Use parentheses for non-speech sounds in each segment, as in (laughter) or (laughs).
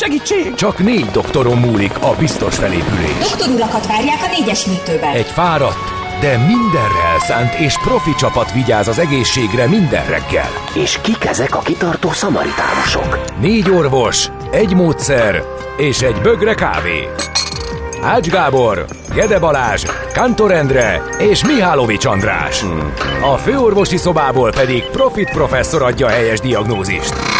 Segítség! Csak négy doktoron múlik a biztos felépülés. Doktor urakat várják a négyes műtőben. Egy fáradt, de mindenre elszánt és profi csapat vigyáz az egészségre minden reggel. És kik ezek a kitartó szamaritánusok? Négy orvos, egy módszer és egy bögre kávé. Ács Gábor, Gede Balázs, Kantor Endre és Mihálovics András. A főorvosi szobából pedig Profit professzor adja a helyes diagnózist.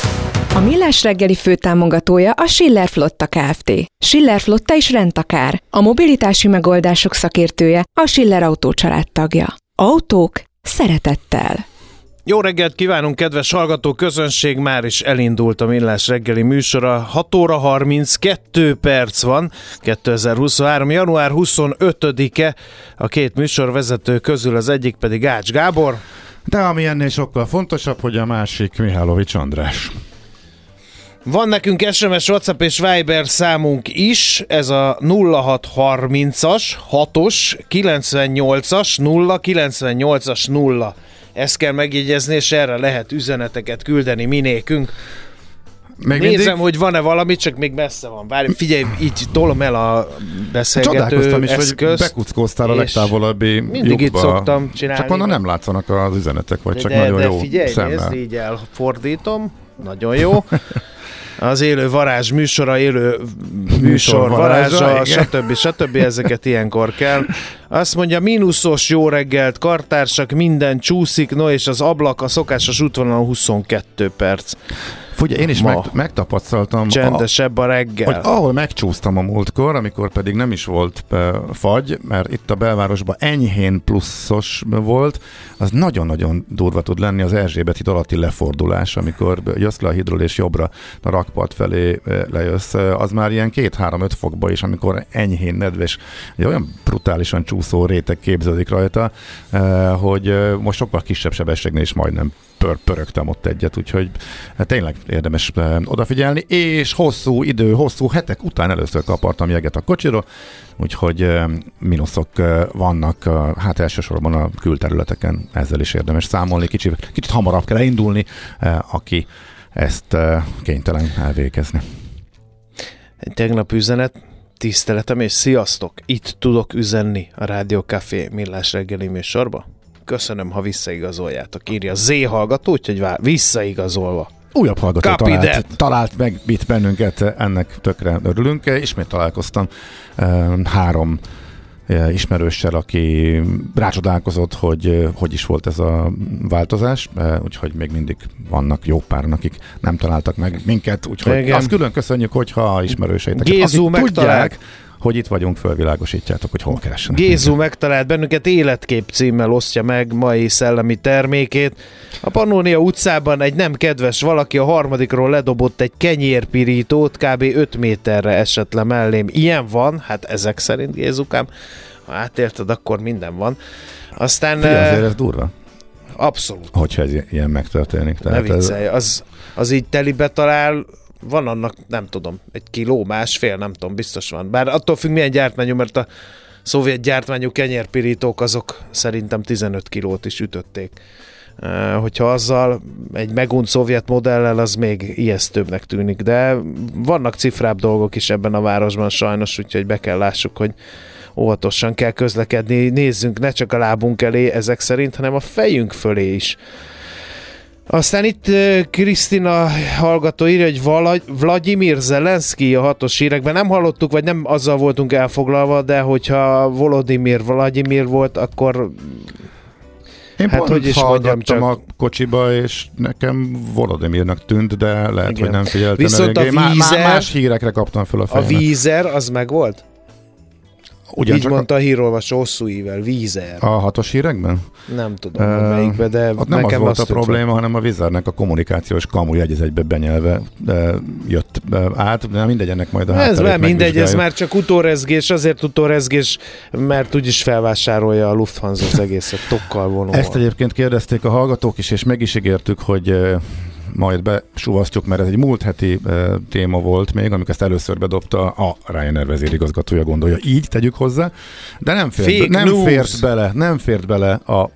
Millás reggeli főtámogatója a Schiller Flotta Kft. Schiller Flotta is rendtakár. A mobilitási megoldások szakértője a Schiller Autó tagja. Autók szeretettel. Jó reggelt kívánunk, kedves hallgató közönség! Már is elindult a Millás reggeli műsora. 6 óra 32 perc van, 2023. január 25-e. A két műsorvezető közül az egyik pedig Ács Gábor. De ami ennél sokkal fontosabb, hogy a másik Mihálovics András. Van nekünk SMS, WhatsApp és Viber számunk is, ez a 0630-as, 6-os, 98-as, 0, 98-as 0. Ezt kell megjegyezni, és erre lehet üzeneteket küldeni minékünk. Még Nézem, mindig? hogy van-e valami, csak még messze van. Várj, figyelj, így tolom el a beszélgető Csodálkoztam is, hogy eszközt. bekuckóztál a legtávolabbi mindig itt lyukba. szoktam csinálni. Csak onnan nem látszanak az üzenetek, vagy de, csak de, nagyon de jó figyelj, szemmel. nézd, így elfordítom. Nagyon jó. (laughs) Az élő varázs műsora, élő műsor varázsa, stb. stb. Ezeket ilyenkor kell. Azt mondja, mínuszos jó reggelt, kartársak, minden csúszik, no és az ablak a szokásos útvonalon 22 perc. Figyelj, én is Ma. meg, megtapasztaltam, Csendesebb a reggel. hogy ahol megcsúsztam a múltkor, amikor pedig nem is volt e, fagy, mert itt a belvárosban enyhén pluszos volt, az nagyon-nagyon durva tud lenni az Erzsébet híd alatti lefordulás, amikor jössz le a hídról és jobbra a rakpart felé lejössz, az már ilyen két-három-öt fokba is, amikor enyhén nedves, egy olyan brutálisan csúszó réteg képződik rajta, hogy most sokkal kisebb sebességnél is majdnem pör, pörögtem ott egyet, úgyhogy hát tényleg érdemes eh, odafigyelni, és hosszú idő, hosszú hetek után először kapartam jeget a kocsiról, úgyhogy eh, mínuszok eh, vannak, hát elsősorban a külterületeken, ezzel is érdemes számolni, kicsit, kicsit hamarabb kell indulni, aki ezt kénytelen elvégezni. Tegnap üzenet, tiszteletem és sziasztok! Itt tudok üzenni a Rádió Café millás reggeli műsorba. Köszönöm, ha visszaigazoljátok. Írja Z hallgató, úgyhogy vár, visszaigazolva. Újabb hallgató Copy talált, that. talált meg itt bennünket, ennek tökre örülünk. Ismét találkoztam három eh, ismerőssel, aki rácsodálkozott, hogy eh, hogy is volt ez a változás, eh, úgyhogy még mindig vannak jó páran, akik nem találtak meg minket, úgyhogy Igen. azt külön köszönjük, hogyha akik megtalált. tudják, hogy itt vagyunk, fölvilágosítjátok, hogy hol keressenek. Gézu megtalált bennünket, életkép címmel osztja meg mai szellemi termékét. A Pannonia utcában egy nem kedves valaki a harmadikról ledobott egy kenyérpirítót, kb. 5 méterre esett le mellém. Ilyen van, hát ezek szerint Gézukám. Ha átérted, akkor minden van. Aztán Figyelj, eh, azért ez durva, abszolút hogyha ez ilyen megtörténik. ne Tehát ez, viccelj, az, az így telibe talál, van annak, nem tudom, egy kiló, másfél, nem tudom, biztos van. Bár attól függ milyen gyártmányú, mert a szovjet gyártmányú kenyérpirítók azok szerintem 15 kilót is ütötték. Hogyha azzal egy megunt szovjet modellel, az még ijesztőbbnek tűnik, de vannak cifrább dolgok is ebben a városban sajnos, úgyhogy be kell lássuk, hogy óvatosan kell közlekedni, nézzünk ne csak a lábunk elé ezek szerint, hanem a fejünk fölé is. Aztán itt Krisztina hallgató írja, hogy Vala- Vladimir Zelenszky a hatos hírekben. Nem hallottuk, vagy nem azzal voltunk elfoglalva, de hogyha Volodymyr Vladimir volt, akkor Én Hát, pont hogy is mondjam, csak- a kocsiba, és nekem Volodimirnak tűnt, de lehet, Igen. hogy nem figyeltem Viszont eléggé. a Má- má- vízer- más hírekre kaptam föl a a fejemet. vízer az meg volt? Így Ugyancsak mondta a hírolvasó hosszú ível, vízer. a, hatos hírekben? Nem tudom, Ö, hogy melyikbe, de Ott nem az nekem volt a probléma, hanem a Vizernek a kommunikációs kamu egy az egybe benyelve e, jött e, át, de mindegy, ennek majd a Ez nem mindegy, ez már csak utórezgés, azért utórezgés, mert úgyis felvásárolja a Lufthansa az egészet tokkal vonóval. Ezt egyébként kérdezték a hallgatók is, és meg is ígértük, hogy e, majd besuvasztjuk, mert ez egy múlt heti e, téma volt még, amikor ezt először bedobta a Ryanair vezérigazgatója gondolja. Így tegyük hozzá, de nem fért, Fake nem news. fért bele, nem fért bele a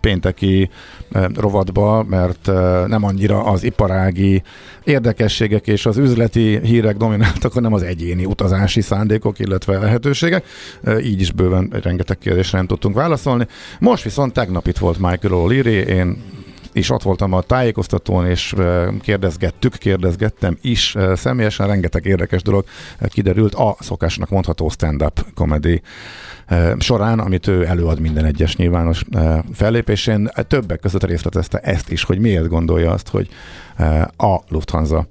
pénteki eh, rovatba, mert eh, nem annyira az iparági érdekességek és az üzleti hírek domináltak, hanem az egyéni utazási szándékok, illetve lehetőségek. Eh, Így is bőven rengeteg kérdésre nem tudtunk válaszolni. Most viszont tegnap itt volt Michael O'Leary, én is ott voltam a tájékoztatón, és kérdezgettük, kérdezgettem is személyesen, rengeteg érdekes dolog kiderült. A szokásnak mondható stand-up comedy eh, során, amit ő előad minden egyes nyilvános fellépésén. Többek között részletezte ezt is, hogy miért gondolja azt, hogy a Lufthansa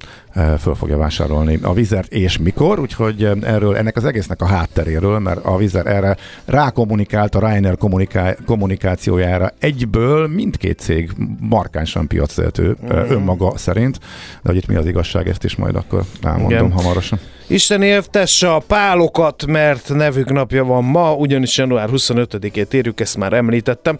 föl fogja vásárolni a vizert és mikor, úgyhogy erről, ennek az egésznek a hátteréről, mert a vizer erre rákommunikált a Ryanair kommuniká- kommunikációjára egyből mindkét cég markánsan piacvezető Mhm. mm. önmaga szerint, de hogy itt mi az igazság, ezt is majd akkor elmondom Igen. hamarosan. Isten éltesse a pálokat, mert nevük napja van ma, ugyanis január 25-ét írjuk, ezt már említettem.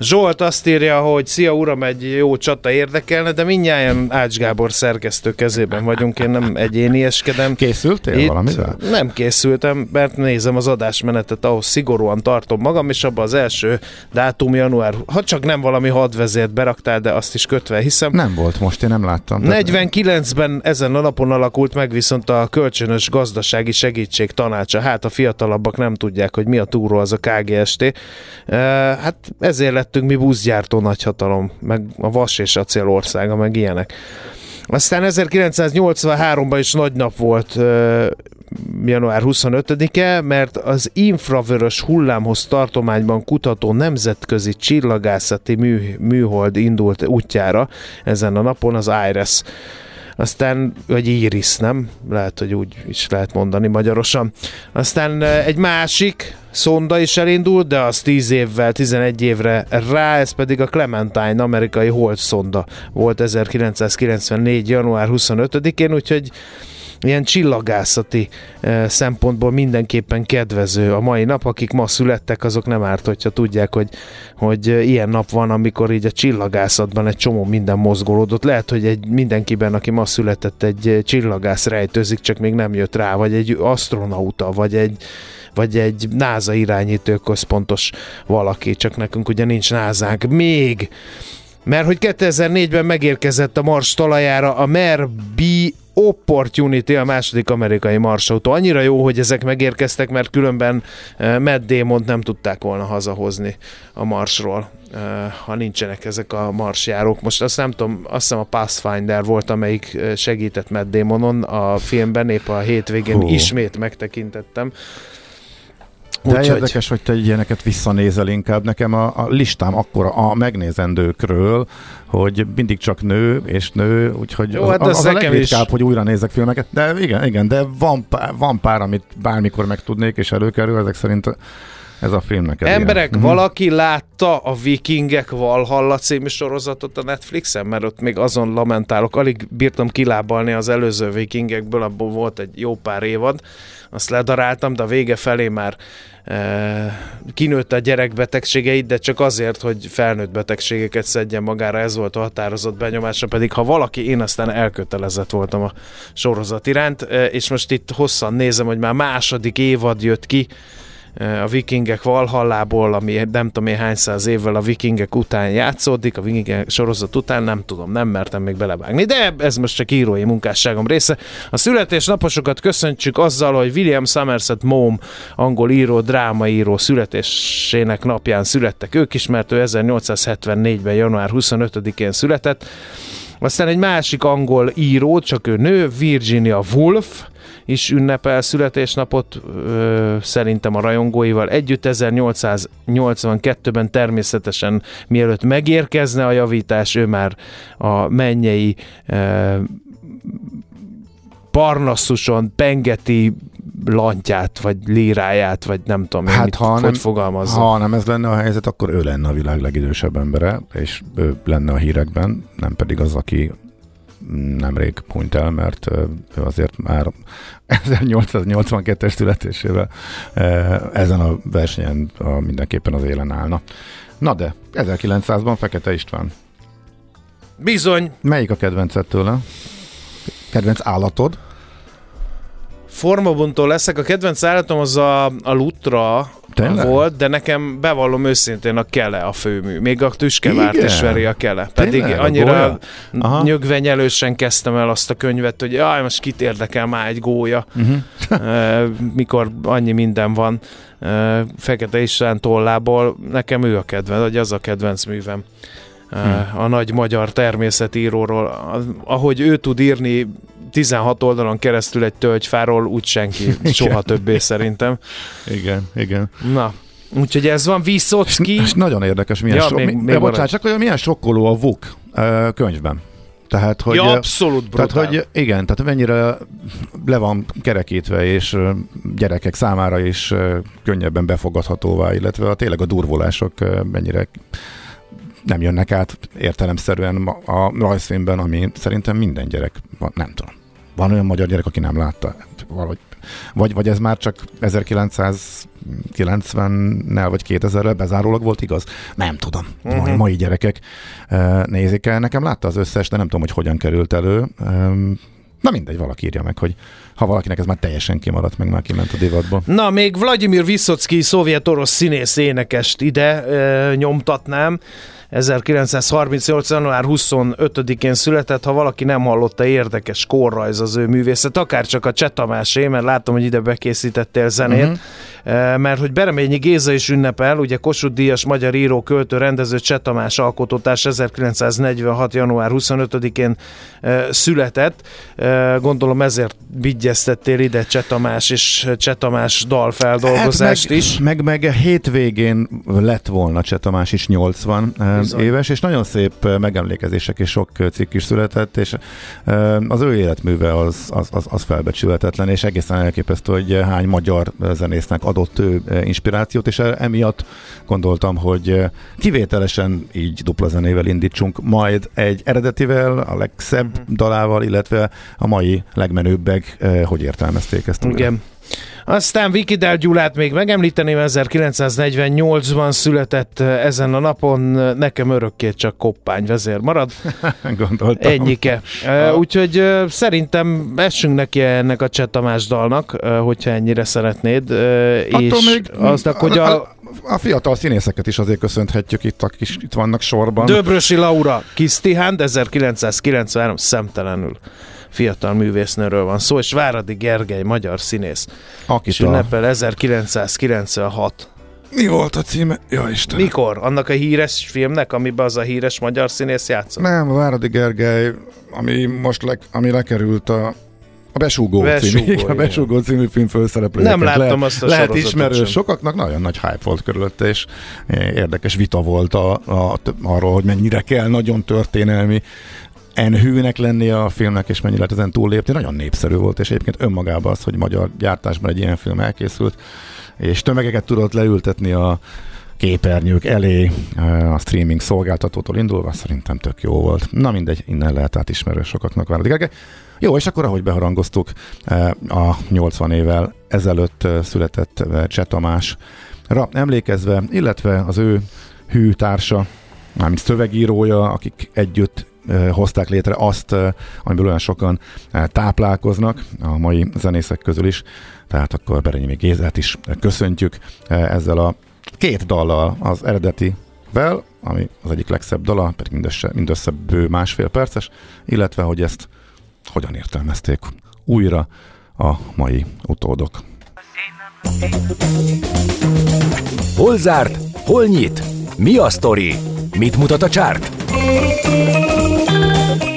Zsolt azt írja, hogy szia uram, egy jó csata érdekelne, de mindjárt Ács Gábor szerkesztő kezében vagyunk, én nem egyénieskedem. Készültél Itt valamivel? Nem készültem, mert nézem az adásmenetet, ahhoz szigorúan tartom magam, és abban az első dátum január, ha csak nem valami hadvezért beraktál, de azt is kötve hiszem. Nem volt most, én nem láttam. de- 49-ben ezen a napon alakult meg viszont a kölcsönös gazdasági segítség tanácsa. Hát a fiatalabbak nem tudják, hogy mi a túró az a KGST. Hát ezért lettünk mi buszgyártó nagyhatalom, meg a vas és acél országa, meg ilyenek. Aztán 1983-ban is nagy nap volt január 25-e, mert az infravörös hullámhoz tartományban kutató nemzetközi csillagászati mű, műhold indult útjára ezen a napon, az IRIS. Aztán, vagy Iris, nem? Lehet, hogy úgy is lehet mondani magyarosan. Aztán egy másik szonda is elindult, de az 10 évvel, 11 évre rá, ez pedig a Clementine amerikai hold szonda volt 1994. január 25-én, úgyhogy ilyen csillagászati eh, szempontból mindenképpen kedvező a mai nap. Akik ma születtek, azok nem árt, hogyha tudják, hogy, hogy eh, ilyen nap van, amikor így a csillagászatban egy csomó minden mozgolódott. Lehet, hogy egy mindenkiben, aki ma született, egy eh, csillagász rejtőzik, csak még nem jött rá, vagy egy astronauta, vagy egy vagy egy NASA irányítő központos valaki, csak nekünk ugye nincs názánk. Még mert hogy 2004-ben megérkezett a Mars talajára a Mer B Opportunity, a második amerikai marsautó. Annyira jó, hogy ezek megérkeztek, mert különben uh, Matt damon nem tudták volna hazahozni a Marsról, uh, ha nincsenek ezek a marsjárók. Most azt nem tudom, azt hiszem a Pathfinder volt, amelyik uh, segített Matt Damonon a filmben, épp a hétvégén Hú. ismét megtekintettem. De Úgyhogy- érdekes, hogy te ilyeneket visszanézel inkább. Nekem a, a listám akkora a megnézendőkről, hogy mindig csak nő és nő, úgyhogy Jó, hát az, az az a legritkább, is. hogy újra nézek filmeket. De igen, igen, de van pár, van pár, amit bármikor megtudnék és előkerül, ezek szerint ez a film neked Emberek, ilyen. uh-huh. valaki látta a Vikingek Valhalla című sorozatot a Netflixen? Mert ott még azon lamentálok, alig bírtam kilábalni az előző Vikingekből, abból volt egy jó pár évad, azt ledaráltam, de a vége felé már e, kinőtt a gyerek betegségeit, de csak azért, hogy felnőtt betegségeket szedjen magára, ez volt a határozott benyomása, pedig ha valaki, én aztán elkötelezett voltam a sorozat iránt, e, és most itt hosszan nézem, hogy már második évad jött ki, a vikingek Valhallából, ami nem tudom én hány száz évvel a vikingek után játszódik, a vikingek sorozat után, nem tudom, nem mertem még belevágni, de ez most csak írói munkásságom része. A születésnaposokat köszöntsük azzal, hogy William Somerset Maugham, angol író, drámaíró születésének napján születtek ők is, mert ő 1874-ben január 25-én született. Aztán egy másik angol író, csak ő nő, Virginia Woolf, is ünnepel születésnapot, ö, szerintem a rajongóival együtt 1882-ben természetesen mielőtt megérkezne a javítás, ő már a mennyei ö, Parnassuson pengeti lantját, vagy líráját, vagy nem tudom, hát, mit, ha hogy nem, fogalmazza. Ha nem ez lenne a helyzet, akkor ő lenne a világ legidősebb embere, és ő lenne a hírekben, nem pedig az, aki nemrég hunyt el, mert ő azért már (laughs) 1882-es születésével ezen a versenyen mindenképpen az élen állna. Na de, 1900-ban Fekete István. Bizony. Melyik a kedvenced tőle? Kedvenc állatod? Formabontól leszek. A kedvenc állatom az a, a lutra Tényleg? volt, de nekem bevallom őszintén a kele a főmű. Még a tüskevárt is veri a kele. Pedig Tényleg? annyira nyögvenyelősen kezdtem el azt a könyvet, hogy jaj, most kit érdekel már egy gólya, (laughs) uh-huh. mikor annyi minden van. Fekete István tollából, nekem ő a kedvenc, vagy az a kedvenc művem. Hmm. a nagy magyar természetíróról. Ahogy ő tud írni 16 oldalon keresztül egy tölgyfáról, úgy senki (laughs) soha többé szerintem. Igen, igen. Na, Úgyhogy ez van, Viszocki. És nagyon érdekes, milyen, ja, so, még, mi, még bocsánat, csak olyan milyen sokkoló a VUK könyvben. Tehát, hogy, ja, abszolút brutál. Tehát, hogy igen, tehát mennyire le van kerekítve, és gyerekek számára is könnyebben befogadhatóvá, illetve a, tényleg a durvolások mennyire nem jönnek át értelemszerűen a rajzfilmben, ami szerintem minden gyerek, nem tudom. Van olyan magyar gyerek, aki nem látta. Valahogy, vagy, vagy ez már csak 1990-nel vagy 2000-rel bezárólag volt igaz? Nem tudom. Uh-huh. Mai, mai gyerekek uh, nézik el. Nekem látta az összes, de nem tudom, hogy hogyan került elő. Na mindegy, valaki írja meg, hogy ha valakinek ez már teljesen kimaradt, meg már kiment a divatba. Na, még Vladimir Viszocki, szovjet-orosz színész énekest ide e, nyomtatnám. 1938. január 25-én született, ha valaki nem hallotta, érdekes korrajz az ő művészet, akár csak a Cseh Tamásé, mert látom, hogy ide bekészítettél zenét, uh-huh. mert hogy Bereményi Géza is ünnepel, ugye Kossuth Díjas magyar író, költő, rendező Cseh Tamás alkotótárs 1946. január 25-én eh, született, eh, gondolom ezért vigyeztettél ide Cseh Tamás és Cseh Tamás dalfeldolgozást hát meg, is. Meg, meg hétvégén lett volna Cseh Tamás is 80, Bizony. éves, és nagyon szép megemlékezések és sok cikk is született, és az ő életműve az, az, az, az felbecsülhetetlen, és egészen elképesztő, hogy hány magyar zenésznek adott ő inspirációt, és emiatt gondoltam, hogy kivételesen így dupla zenével indítsunk, majd egy eredetivel, a legszebb uh-huh. dalával, illetve a mai legmenőbbek, hogy értelmezték ezt. Igen. Aztán Vikidál Gyulát még megemlíteném, 1948-ban született eh, ezen a napon, eh, nekem örökké csak koppány vezér marad. (laughs) Gondoltam. Ennyike. Uh, úgyhogy szerintem essünk neki ennek a Cseh Tamás dalnak, hogyha ennyire szeretnéd. És még azt, hogy a, a, a fiatal színészeket is azért köszönhetjük itt, akik itt vannak sorban. Döbrösi Laura Kisztihán, 1993 szemtelenül fiatal művésznőről van szó, és Váradi Gergely, magyar színész. Akit és ünnepel 1996. Mi volt a címe? Ja, Isten. Mikor? Annak a híres filmnek, amiben az a híres magyar színész játszott? Nem, Váradi Gergely, ami most le, ami lekerült a a Besúgó, Besúgó című, a (laughs) Besúgó című film főszereplője. Nem láttam lehet, azt a Lehet ismerő, sem. sokaknak nagyon nagy hype volt körülötte, és érdekes vita volt a, a, arról, hogy mennyire kell nagyon történelmi enhűnek lenni a filmnek, és mennyi lehet ezen túllépni. Nagyon népszerű volt, és egyébként önmagában az, hogy magyar gyártásban egy ilyen film elkészült, és tömegeket tudott leültetni a képernyők elé a streaming szolgáltatótól indulva, szerintem tök jó volt. Na mindegy, innen lehet át ismerő sokaknak várni. Jó, és akkor ahogy beharangoztuk, a 80 évvel ezelőtt született Cseh Tamásra emlékezve, illetve az ő hű társa, mármint szövegírója, akik együtt hozták létre azt, amiből olyan sokan táplálkoznak, a mai zenészek közül is, tehát akkor Berényi Gézát is köszöntjük ezzel a két dallal az eredetivel, ami az egyik legszebb dala, pedig mindössze, mindössze bő másfél perces, illetve hogy ezt hogyan értelmezték újra a mai utódok. Hol zárt? Hol nyit? Mi a sztori? Mit mutat a csárt?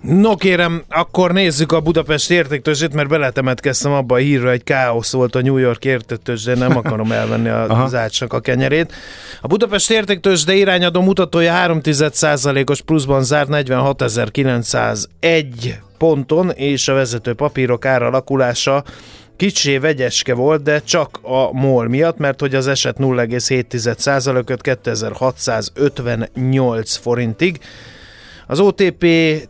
No kérem, akkor nézzük a Budapest értéktőzsét, mert beletemetkeztem abba a hírra, egy káosz volt a New York értéktőzsé, nem akarom elvenni az ácsnak a kenyerét. A Budapest értéktőzsde irányadó mutatója 3 os pluszban zárt 46.901 ponton, és a vezető papírok áralakulása Kicsi vegyeske volt, de csak a MOL miatt, mert hogy az eset 0,7%-öt 2658 forintig. Az OTP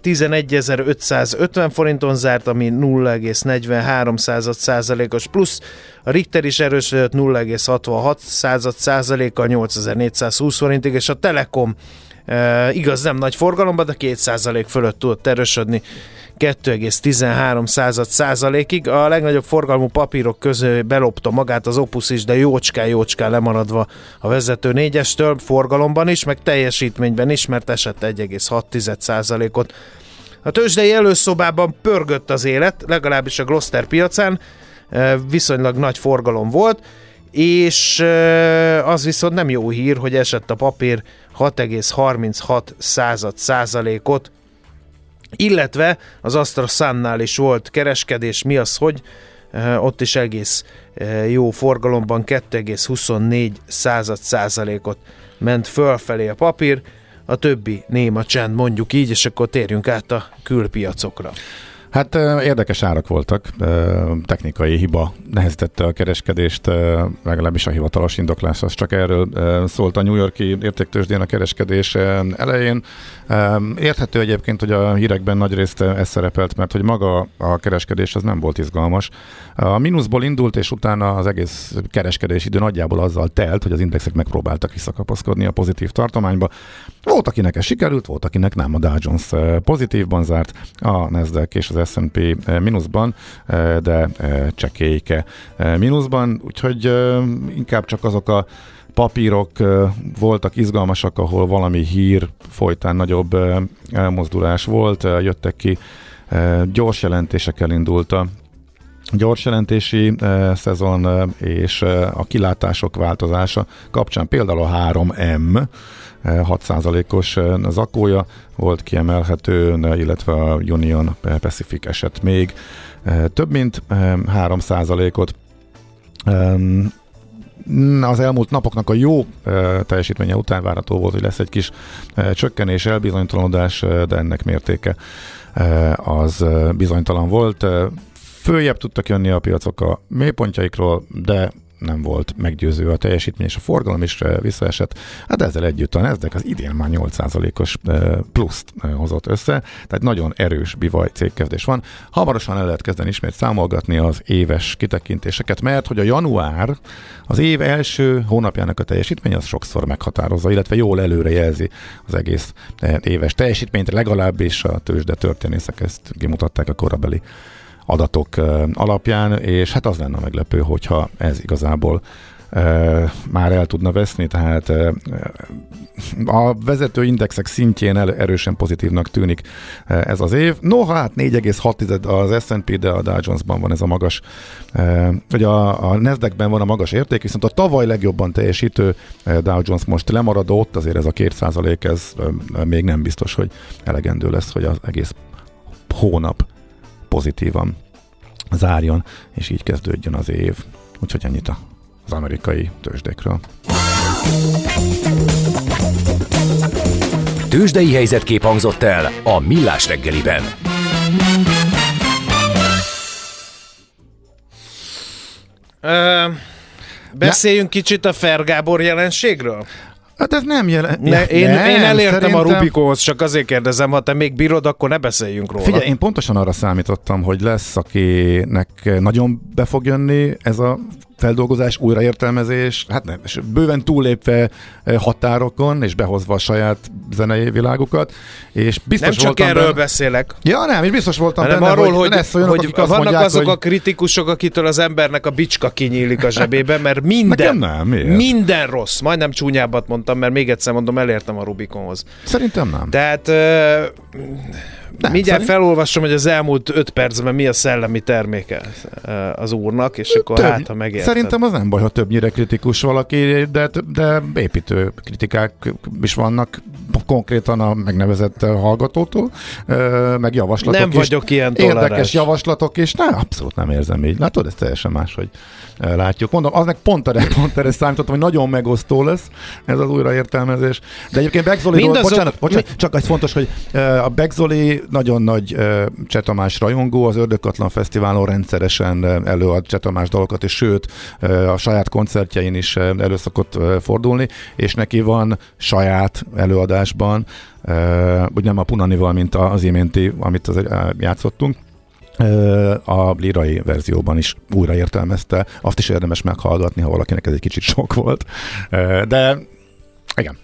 11.550 forinton zárt, ami 0,43 százalékos plusz. A Richter is erősödött 0,66 százalékkal 8420 forintig, és a Telekom e, igaz nem nagy forgalomban, de 2 százalék fölött tudott erősödni 2,13 század százalékig. A legnagyobb forgalmú papírok közül belopta magát az Opus is, de jócskán-jócskán lemaradva a vezető négyestől forgalomban is, meg teljesítményben is, mert esett 1,6 százalékot. A tőzsdei előszobában pörgött az élet, legalábbis a Gloster piacán, viszonylag nagy forgalom volt, és az viszont nem jó hír, hogy esett a papír 6,36 század százalékot, illetve az Astra Sunnál is volt kereskedés, mi az, hogy uh, ott is egész uh, jó forgalomban 2,24 század százalékot ment fölfelé a papír, a többi néma csend mondjuk így, és akkor térjünk át a külpiacokra. Hát érdekes árak voltak, technikai hiba nehezítette a kereskedést, legalábbis a hivatalos indoklás az csak erről szólt a New Yorki értéktősdén a kereskedés elején. Érthető egyébként, hogy a hírekben nagy részt ez szerepelt, mert hogy maga a kereskedés az nem volt izgalmas. A mínuszból indult, és utána az egész kereskedés idő nagyjából azzal telt, hogy az indexek megpróbáltak visszakapaszkodni a pozitív tartományba. Volt, akinek ez sikerült, volt, akinek nem. A Dow Jones pozitívban zárt, a Nasdaq és az S&P mínuszban, de csekélyke mínuszban, úgyhogy inkább csak azok a papírok voltak izgalmasak, ahol valami hír folytán nagyobb elmozdulás volt, jöttek ki gyors jelentésekkel indult a gyors jelentési szezon és a kilátások változása kapcsán például a 3M 6%-os zakója volt kiemelhető, illetve a Union Pacific eset még több mint 3%-ot az elmúlt napoknak a jó teljesítménye után várható volt, hogy lesz egy kis csökkenés, elbizonytalanodás, de ennek mértéke az bizonytalan volt. Följebb tudtak jönni a piacok a mélypontjaikról, de nem volt meggyőző a teljesítmény, és a forgalom is eh, visszaesett. Hát ezzel együtt a Nasdaq az idén már 8%-os eh, pluszt eh, hozott össze, tehát nagyon erős bivaj cégkezdés van. Hamarosan el lehet kezdeni ismét számolgatni az éves kitekintéseket, mert hogy a január az év első hónapjának a teljesítmény az sokszor meghatározza, illetve jól előre jelzi az egész éves teljesítményt, legalábbis a tőzsde történészek ezt kimutatták a korabeli adatok alapján, és hát az lenne meglepő, hogyha ez igazából már el tudna veszni, tehát a vezető indexek szintjén el, erősen pozitívnak tűnik ez az év. Noha hát 4,6 az S&P, de a Dow Jones-ban van ez a magas, vagy a, a Nasdaq-ben van a magas érték, viszont a tavaly legjobban teljesítő Dow Jones most lemaradó, ott azért ez a 2% ez még nem biztos, hogy elegendő lesz, hogy az egész hónap pozitívan zárjon, és így kezdődjön az év. Úgyhogy ennyit az amerikai tőzsdékről. Tőzsdei helyzetkép hangzott el a Millás reggeliben. Ö, beszéljünk kicsit a Fergábor jelenségről? Hát ez nem jelent. Ne, én, nem, én elértem szerintem... a Rubikonhoz, csak azért kérdezem, ha te még bírod, akkor ne beszéljünk róla. Figyelj, én pontosan arra számítottam, hogy lesz, akinek nagyon be fog jönni ez a feldolgozás, újraértelmezés, hát nem, és bőven túlépve eh, határokon, és behozva a saját zenei világukat, és biztos nem csak erről benne, beszélek, Ja, nem, és biztos voltam hanem benne, arról, hogy, hogy, lesz olyanok, hogy akik azt vannak mondják, azok hogy a kritikusok, akitől az embernek a bicska kinyílik a zsebébe, mert minden, nem, miért? minden rossz. Majdnem csúnyábbat mondtam, mert még egyszer mondom, elértem a Rubikonhoz. szerintem nem. Tehát ö, Nem, mindjárt szerint- felolvasom, hogy az elmúlt öt percben mi a szellemi terméke ö, az úrnak, és akkor Több- hát, ha megérted. Szerintem az nem baj, ha többnyire kritikus valaki, de, de építő kritikák is vannak konkrétan a megnevezett hallgatótól, ö, meg javaslatok Nem is. vagyok ilyen Érdekes toleráns. javaslatok is, nem, abszolút nem érzem így. Látod, ez teljesen más, hogy ö, látjuk. Mondom, az meg pont erre, pont erre számítottam, hogy nagyon megosztó lesz ez az újraértelmezés. De egyébként Begzoliról, bocsánat, bocsánat, csak egy fontos, hogy a Begzoli nagyon nagy ö, Cseh Tamás rajongó, az Ördögkatlan Fesztiválon rendszeresen előad Cseh Tamás dalokat, és sőt, a saját koncertjein is elő szokott fordulni, és neki van saját előadásban, úgy nem a Punanival, mint az iménti, amit az, játszottunk, a lirai verzióban is újraértelmezte. Azt is érdemes meghallgatni, ha valakinek ez egy kicsit sok volt. De igen,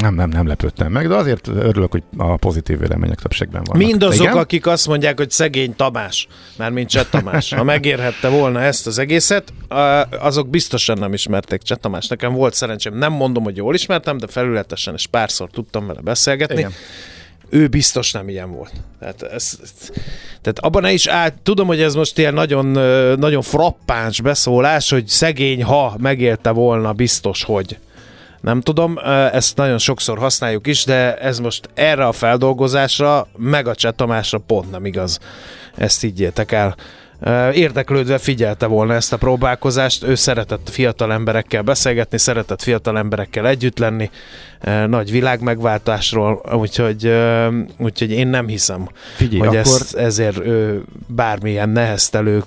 nem, nem, nem lepődtem meg, de azért örülök, hogy a pozitív vélemények többségben vannak. Mindazok, Igen? akik azt mondják, hogy szegény Tamás, már mint Cseh Tamás, ha megérhette volna ezt az egészet, azok biztosan nem ismerték Cseh Tamás. Nekem volt szerencsém, nem mondom, hogy jól ismertem, de felületesen és párszor tudtam vele beszélgetni. Igen. Ő biztos nem ilyen volt. Tehát, ez, tehát abban ne is át, tudom, hogy ez most ilyen nagyon, nagyon frappáns beszólás, hogy szegény, ha megélte volna, biztos, hogy. Nem tudom, ezt nagyon sokszor használjuk is, de ez most erre a feldolgozásra, meg a Cseh Tamásra pont nem igaz. Ezt higgyétek el. Érdeklődve figyelte volna ezt a próbálkozást, ő szeretett fiatal emberekkel beszélgetni, szeretett fiatal emberekkel együtt lenni, nagy világmegváltásról, úgyhogy, úgyhogy én nem hiszem, Figyelj, hogy akkor ezt, ezért ő bármilyen neheztelő,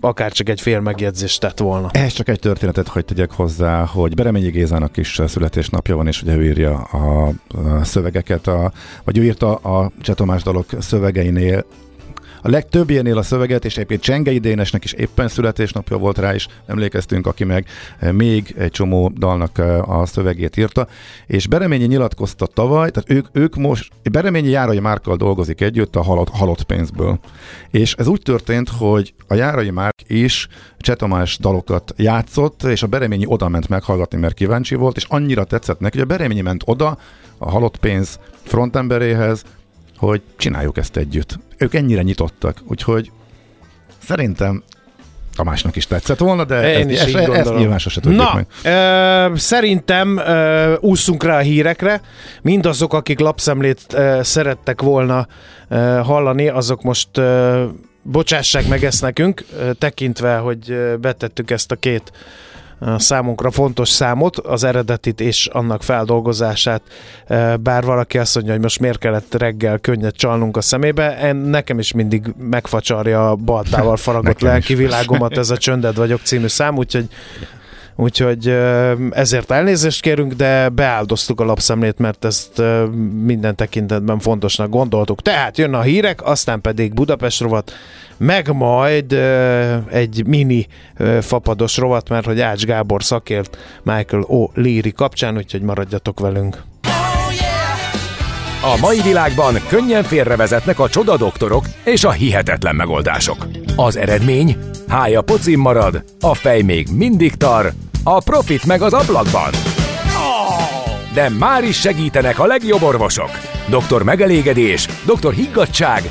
akár csak egy fél megjegyzést tett volna. ehhez csak egy történetet hogy tegyek hozzá, hogy Bereményi Gézának is születésnapja van, és ugye ő írja a, a szövegeket, a, vagy ő írta a Cseh Tamás dalok szövegeinél a legtöbbjénél a szöveget, és egyébként Csengei Dénesnek is éppen születésnapja volt rá is, emlékeztünk, aki meg eh, még egy csomó dalnak eh, a szövegét írta, és Bereményi nyilatkozta tavaly, tehát ők, ők most, Bereményi Járai Márkkal dolgozik együtt a halott, halott pénzből. És ez úgy történt, hogy a Járai Márk is Cseh Tamás dalokat játszott, és a Bereményi oda ment meghallgatni, mert kíváncsi volt, és annyira tetszett neki, hogy a Bereményi ment oda a halott pénz frontemberéhez, hogy csináljuk ezt együtt. Ők ennyire nyitottak, úgyhogy szerintem Tamásnak is tetszett volna, de Én ezt, is ezt, ezt, nyilván sose tudjuk Na, meg. ö, szerintem ö, ússzunk rá a hírekre. Mindazok, akik lapszemlét ö, szerettek volna ö, hallani, azok most ö, bocsássák meg ezt nekünk, ö, tekintve, hogy ö, betettük ezt a két számunkra fontos számot, az eredetit és annak feldolgozását, Ö, bár valaki azt mondja, hogy most miért kellett reggel könnyet csalnunk a szemébe, En- nekem is mindig megfacsarja a baltával (laughs) faragott lelki világomat ez a Csönded vagyok című szám, úgyhogy Úgyhogy ezért elnézést kérünk, de beáldoztuk a lapszemlét, mert ezt minden tekintetben fontosnak gondoltuk. Tehát jön a hírek, aztán pedig Budapest rovat, meg majd egy mini fapados rovat, mert hogy Ács Gábor szakért Michael O'Leary kapcsán, úgyhogy maradjatok velünk. A mai világban könnyen félrevezetnek a csoda doktorok és a hihetetlen megoldások. Az eredmény? Hája pocim marad, a fej még mindig tar, a profit meg az ablakban. De már is segítenek a legjobb orvosok. Doktor megelégedés, doktor higgadság,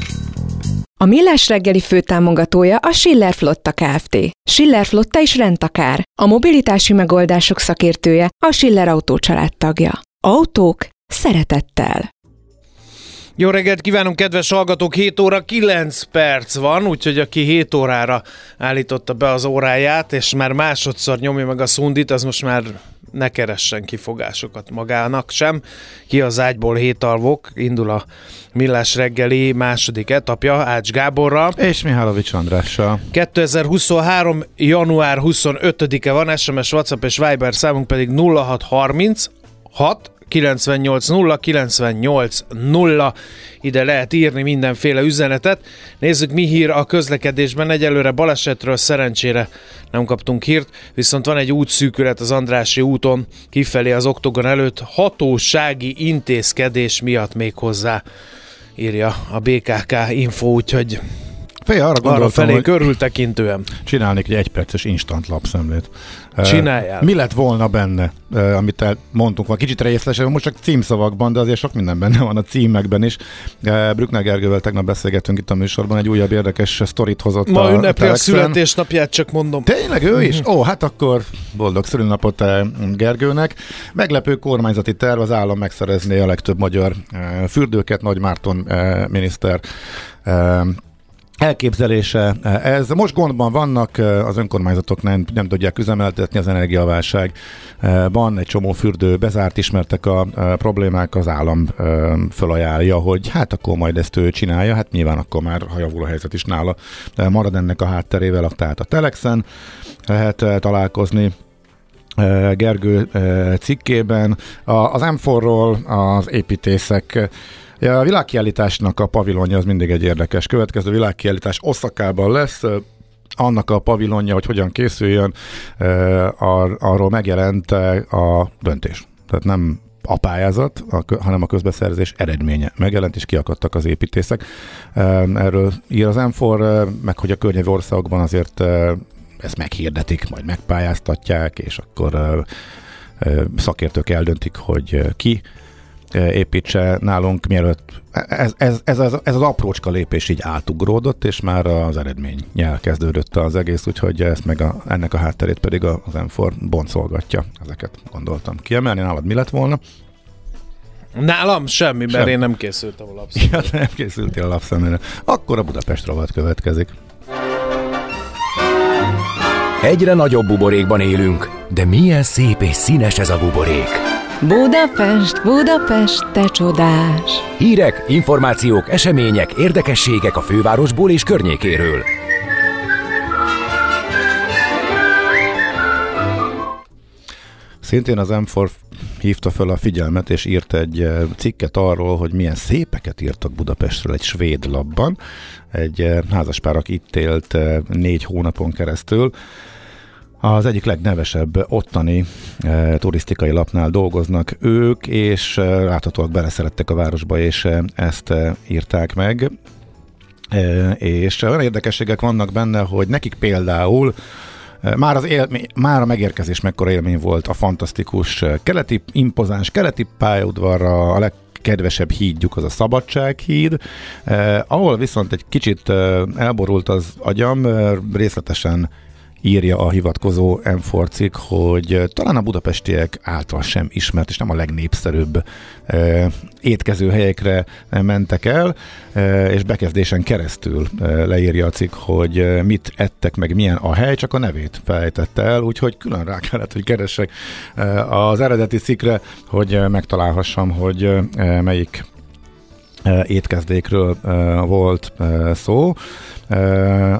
A Millás reggeli főtámogatója a Schiller Flotta Kft. Schiller Flotta is rendtakár. A mobilitási megoldások szakértője a Schiller Autó tagja. Autók szeretettel. Jó reggelt kívánunk, kedves hallgatók! 7 óra 9 perc van, úgyhogy aki 7 órára állította be az óráját, és már másodszor nyomja meg a szundit, az most már ne keressen kifogásokat magának sem. Ki az ágyból hétalvok, indul a Millás reggeli második etapja Ács Gáborral. És Mihálovics Andrással. 2023. január 25-e van, SMS, WhatsApp és Viber számunk pedig 0630 6 98 0 98 0 ide lehet írni mindenféle üzenetet. Nézzük, mi hír a közlekedésben. Egyelőre balesetről szerencsére nem kaptunk hírt, viszont van egy útszűkület az Andrási úton kifelé az oktogon előtt hatósági intézkedés miatt még hozzá írja a BKK Info, úgyhogy Fé, arra arra felé hogy körültekintően. csinálnék egy egyperces instant lapszemlét. Csináljál. Mi lett volna benne, amit mondtunk, van kicsit részletesen, most csak címszavakban, de azért sok minden benne van a címekben is. Brückner Gergővel tegnap beszélgettünk itt a műsorban, egy újabb érdekes sztorit hozott Ma a ünnepli a Telexen. születésnapját, csak mondom. Tényleg ő is? Ó, hát akkor boldog szülőnapot Gergőnek. Meglepő kormányzati terv az állam megszerezné a legtöbb magyar fürdőket, Nagy Márton miniszter elképzelése ez. Most gondban vannak, eh, az önkormányzatok nem, nem tudják üzemeltetni az energiaválságban, egy csomó fürdő bezárt, ismertek a eh, problémák, az állam eh, fölajánlja, hogy hát akkor majd ezt ő csinálja, hát nyilván akkor már, ha javul a helyzet is nála, eh, marad ennek a hátterével, tehát a Telexen lehet eh, találkozni. eh, Gergő eh, cikkében. Az M4-ról az építészek Ja, a világkiállításnak a pavilonja az mindig egy érdekes. Következő világkiállítás Oszakában lesz, annak a pavilonja, hogy hogyan készüljön, ar- arról megjelent a döntés. Tehát nem a pályázat, a, hanem a közbeszerzés eredménye megjelent, és kiakadtak az építészek. Erről ír az M4, ö, meg hogy a környező országokban azért ezt meghirdetik, majd megpályáztatják, és akkor szakértők eldöntik, hogy ki építse nálunk, mielőtt ez, ez, ez, az, ez az aprócska lépés így átugródott, és már az eredmény kezdődött az egész, úgyhogy ezt meg a, ennek a hátterét pedig a- az M4 boncolgatja. Ezeket gondoltam kiemelni. Nálad mi lett volna? Nálam semmi, mert Semmi. én nem készültem a lapszemre. Ja, nem készültél a lapszemére. Akkor a Budapest rovat következik. Egyre nagyobb buborékban élünk, de milyen szép és színes ez a buborék. Budapest, Budapest, te csodás! Hírek, információk, események, érdekességek a fővárosból és környékéről. Szintén az M4 hívta fel a figyelmet, és írt egy eh, cikket arról, hogy milyen szépeket írtak Budapestről egy svéd labban. Egy eh, házaspár, aki itt élt eh, négy hónapon keresztül. Az egyik legnevesebb ottani e, turisztikai lapnál dolgoznak ők, és e, láthatóak beleszerettek a városba, és e, ezt e, írták meg. E, és olyan érdekességek vannak benne, hogy nekik például már, az élmény, már a megérkezés mekkora élmény volt a fantasztikus keleti, impozáns keleti pályaudvarra, a legkedvesebb hídjuk az a Szabadsághíd, eh, ahol viszont egy kicsit eh, elborult az agyam, eh, részletesen írja a hivatkozó m cikk, hogy talán a budapestiek által sem ismert, és nem a legnépszerűbb e, étkező helyekre eh, mentek el, e, és bekezdésen keresztül e, leírja a cikk, hogy mit ettek, meg milyen a hely, csak a nevét felejtette el, úgyhogy külön rá kellett, hogy keressek az eredeti cikkre, hogy megtalálhassam, hogy melyik étkezdékről volt szó.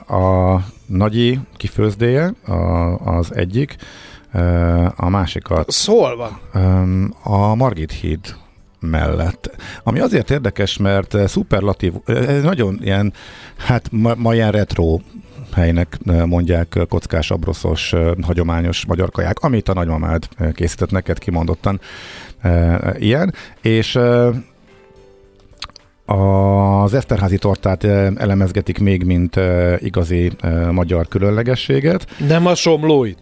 A Nagyi kifőzdéje a, az egyik, a másikat Szól van. Öm, a Margit híd mellett. Ami azért érdekes, mert szuperlatív, nagyon ilyen, hát ma, ma ilyen retro helynek mondják kockás, abroszos, hagyományos magyar kaják, amit a nagymamád készített neked kimondottan ilyen, és az Eszterházi tortát eh, elemezgetik még, mint eh, igazi eh, magyar különlegességet. Nem a somlóit.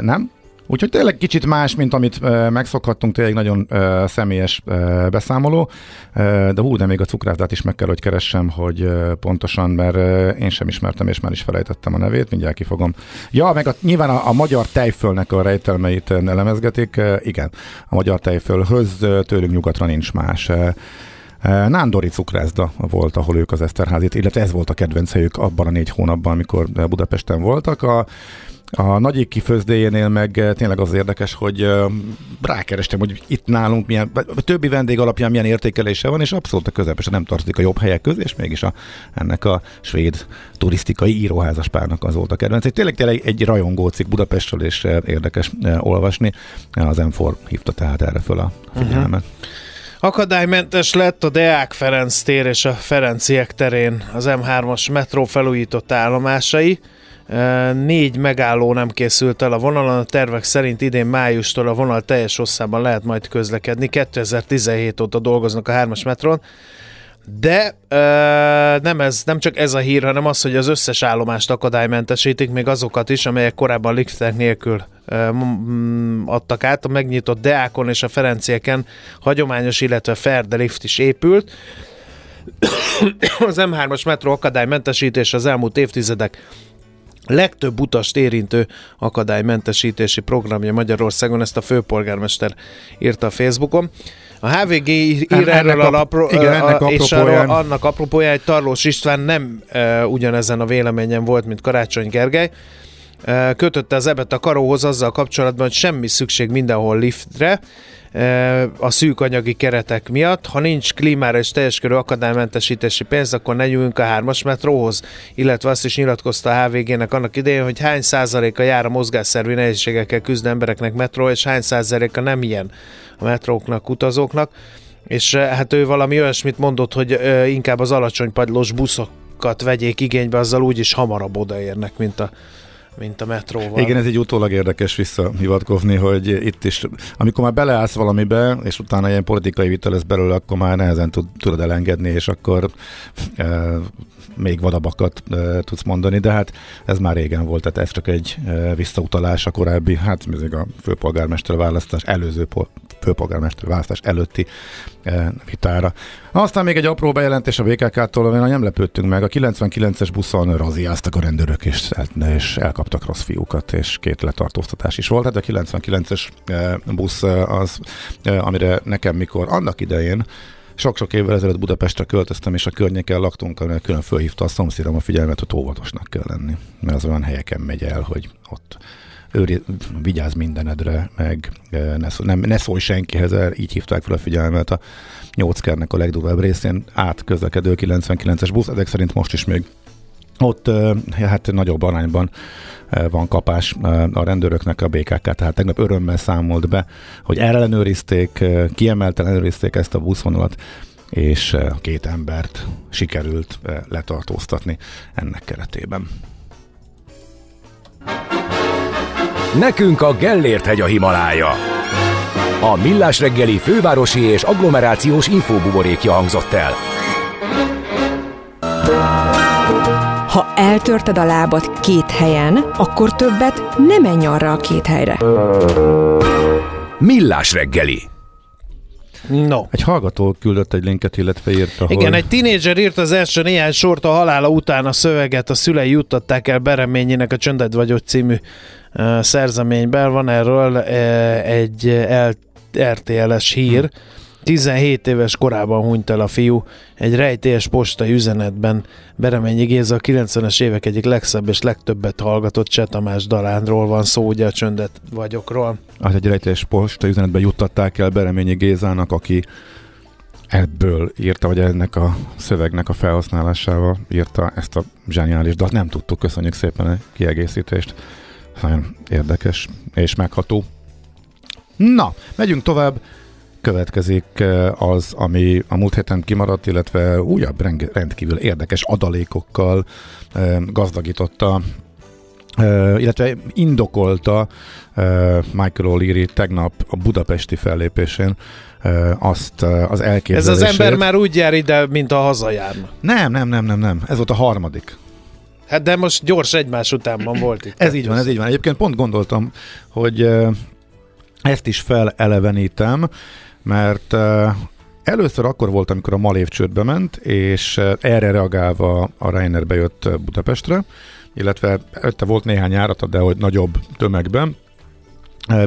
Nem. Úgyhogy tényleg kicsit más, mint amit ö, megszokhattunk, tényleg nagyon ö, személyes beszámoló, de hú, de még a cukrászdát is meg kell, hogy keressem, hogy pontosan, mert én sem ismertem, és már is felejtettem a nevét, mindjárt kifogom. Ja, meg a, nyilván a, a magyar tejfölnek a rejtelmeit elemezgetik, igen, a magyar tejfölhöz tőlünk nyugatra nincs más. Ö, Nándori cukrászda volt, ahol ők az Eszterházit, illetve ez volt a kedvenc helyük abban a négy hónapban, amikor Budapesten voltak. A a nagyik kifőzdéjénél meg eh, tényleg az érdekes, hogy eh, rákerestem, hogy itt nálunk milyen, a többi vendég alapján milyen értékelése van, és abszolút a közepesen nem tartozik a jobb helyek közé, és mégis a, ennek a svéd turisztikai íróházas párnak az volt a kedvenc. Tényleg, tényleg egy rajongó cikk Budapestről, és eh, érdekes olvasni. Az M4 hívta tehát erre föl a figyelmet. Uh-huh. Akadálymentes lett a Deák Ferenc tér és a Ferenciek terén az M3-as metró felújított állomásai. Négy megálló nem készült el a vonalon, a tervek szerint idén májustól a vonal teljes hosszában lehet majd közlekedni. 2017 óta dolgoznak a hármas metron. De ö, nem, ez, nem csak ez a hír, hanem az, hogy az összes állomást akadálymentesítik, még azokat is, amelyek korábban liftek nélkül ö, adtak át. A megnyitott Deákon és a Ferencieken hagyományos, illetve Ferde lift is épült. az M3-as metró akadálymentesítés az elmúlt évtizedek legtöbb utast érintő akadálymentesítési programja Magyarországon, ezt a főpolgármester írta a Facebookon. A HVG ír erről a lapról, igen, a, és arról, annak apropóján, hogy Tarlós István nem e, ugyanezen a véleményen volt, mint Karácsony Gergely. E, kötötte az ebet a karóhoz azzal kapcsolatban, hogy semmi szükség mindenhol liftre, a szűk anyagi keretek miatt. Ha nincs klímára és teljes körű akadálymentesítési pénz, akkor ne nyújjunk a hármas metróhoz, illetve azt is nyilatkozta a HVG-nek annak idején, hogy hány százaléka jár a mozgásszervi nehézségekkel küzd embereknek metró, és hány százaléka nem ilyen a metróknak, utazóknak. És hát ő valami olyasmit mondott, hogy inkább az alacsony padlós buszokat vegyék igénybe, azzal úgyis hamarabb odaérnek, mint a mint a metróval. Igen, ez egy utólag érdekes visszahivatkozni, hogy itt is, amikor már beleállsz valamibe, és utána ilyen politikai vita lesz belőle, akkor már nehezen tud, tudod elengedni, és akkor e, még vadabbakat e, tudsz mondani, de hát ez már régen volt, tehát ez csak egy e, visszautalás a korábbi, hát még a főpolgármester választás, előző főpolgármester választás előtti vitára. Aztán még egy apró bejelentés a VKK-tól, amin nem lepődtünk meg. A 99-es buszon raziáztak a rendőrök, és, és elkaptak rossz fiúkat, és két letartóztatás is volt. Hát a 99-es e, busz e, az, amire nekem mikor annak idején sok-sok évvel ezelőtt Budapestre költöztem, és a környéken laktunk, amire külön fölhívta a szomszédom a figyelmet, hogy óvatosnak kell lenni. Mert az olyan helyeken megy el, hogy ott őri, vigyázz mindenedre, meg ne, nem, ne szólj senkihez, így hívták fel a figyelmet a nyolckernek a legdurvább részén át közlekedő 99-es busz, ezek szerint most is még ott hát nagyobb arányban van kapás a rendőröknek a BKK, tehát tegnap örömmel számolt be, hogy ellenőrizték, kiemelten ellenőrizték ezt a buszvonalat, és két embert sikerült letartóztatni ennek keretében. Nekünk a Gellért hegy a Himalája. A Millás reggeli fővárosi és agglomerációs infóbuborékja hangzott el. Ha eltörted a lábad két helyen, akkor többet nem menj arra a két helyre. Millás reggeli. No. Egy hallgató küldött egy linket, illetve írta, Igen, hogy... egy tinédzser írt az első néhány sort a halála után a szöveget a szülei juttatták el Bereményének a Csönded vagyok című szerzeményben. Van erről egy RTL-es hír. 17 éves korában hunyt el a fiú. Egy rejtélyes postai üzenetben Bereményi Géza a 90-es évek egyik legszebb és legtöbbet hallgatott Cseh Tamás Dalánról van szó, ugye a csöndet vagyokról. Az egy rejtélyes postai üzenetben juttatták el Bereményi Gézának, aki ebből írta, vagy ennek a szövegnek a felhasználásával írta ezt a zseniális dalt. Nem tudtuk, köszönjük szépen a kiegészítést. Nagyon érdekes és megható. Na, megyünk tovább. Következik eh, az, ami a múlt héten kimaradt, illetve újabb rendkívül érdekes adalékokkal eh, gazdagította Uh, illetve indokolta Michael O'Leary tegnap a budapesti fellépésén azt az elképzelését. Ez az ember már úgy jár ide, mint a hazajárna. Nem, nem, nem, nem, nem. Ez volt a harmadik. Hát de most gyors egymás utánban volt itt. ez így van, ez így van. Egyébként pont gondoltam, hogy ezt is felelevenítem, mert Először akkor volt, amikor a Malév csődbe ment, és erre reagálva a Reiner bejött Budapestre, illetve előtte volt néhány járata, de hogy nagyobb tömegben,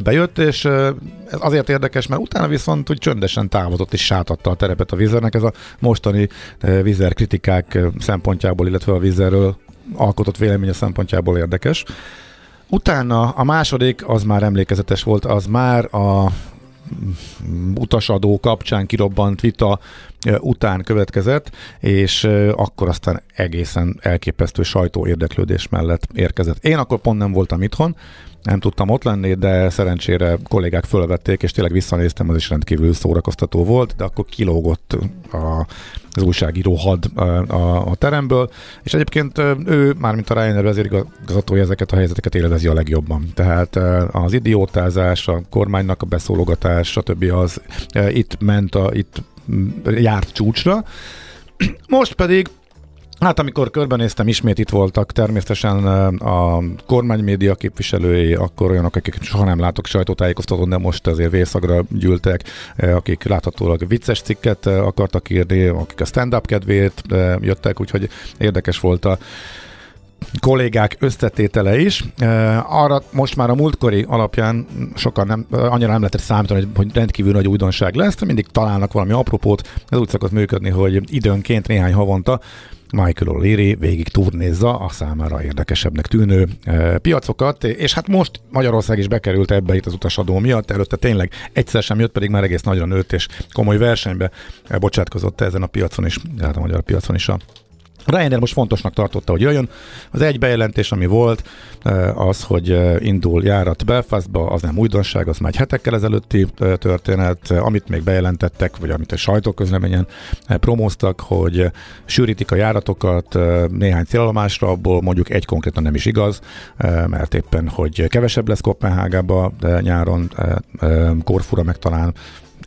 bejött, és ez azért érdekes, mert utána viszont úgy csöndesen távozott és sátadta a terepet a vizernek. Ez a mostani vizer kritikák szempontjából, illetve a vizerről alkotott véleménye szempontjából érdekes. Utána a második, az már emlékezetes volt, az már a utasadó kapcsán kirobbant vita után következett, és akkor aztán egészen elképesztő sajtó érdeklődés mellett érkezett. Én akkor pont nem voltam itthon, nem tudtam ott lenni, de szerencsére kollégák fölvették, és tényleg visszanéztem, az is rendkívül szórakoztató volt, de akkor kilógott a, az újságíró had a, a, a teremből, és egyébként ő, mármint a Ryanair vezérigazgatója ezeket a helyzeteket élvezi a legjobban. Tehát az idiótázás, a kormánynak a beszólogatás, stb. az itt ment, a, itt járt csúcsra. Most pedig Hát amikor körbenéztem, ismét itt voltak természetesen a kormánymédia képviselői, akkor olyanok, akik soha nem látok sajtótájékoztatón, de most azért vészagra gyűltek, akik láthatólag vicces cikket akartak írni, akik a stand-up kedvéért jöttek, úgyhogy érdekes volt a kollégák összetétele is. Arra most már a múltkori alapján sokan nem, annyira nem lehetett számítani, hogy rendkívül nagy újdonság lesz, mindig találnak valami apropót. Ez úgy szokott működni, hogy időnként néhány havonta Michael O'Leary végig turnézza a számára érdekesebbnek tűnő e, piacokat, és hát most Magyarország is bekerült ebbe itt az utasadó miatt, előtte tényleg egyszer sem jött, pedig már egész nagyra nőtt, és komoly versenybe bocsátkozott ezen a piacon is, tehát a magyar piacon is a Ryanair most fontosnak tartotta, hogy jöjjön. Az egy bejelentés, ami volt, az, hogy indul járat Belfastba, az nem újdonság, az már egy hetekkel ezelőtti történet, amit még bejelentettek, vagy amit a sajtóközleményen promóztak, hogy sűrítik a járatokat néhány célállomásra, abból mondjuk egy konkrétan nem is igaz, mert éppen, hogy kevesebb lesz Kopenhágába de nyáron, Korfura meg talán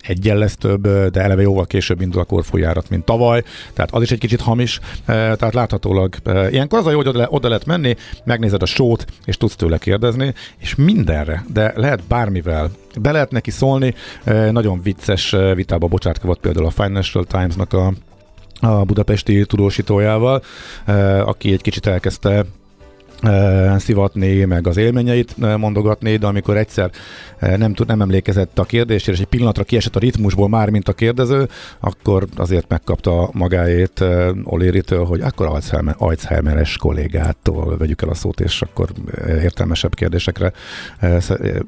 egyen lesz több, de eleve jóval később indul a korfújárat, mint tavaly, tehát az is egy kicsit hamis, tehát láthatólag ilyenkor az a jó, hogy oda lehet menni, megnézed a sót, és tudsz tőle kérdezni, és mindenre, de lehet bármivel, be lehet neki szólni, nagyon vicces vitába bocsátkozott például a Financial Times-nak a a budapesti tudósítójával, aki egy kicsit elkezdte szivatni, meg az élményeit mondogatni, de amikor egyszer nem, tud, nem emlékezett a kérdésére, és egy pillanatra kiesett a ritmusból már, mint a kérdező, akkor azért megkapta magáét Oléritől, hogy akkor Alzheimer, Alzheimeres kollégától vegyük el a szót, és akkor értelmesebb kérdésekre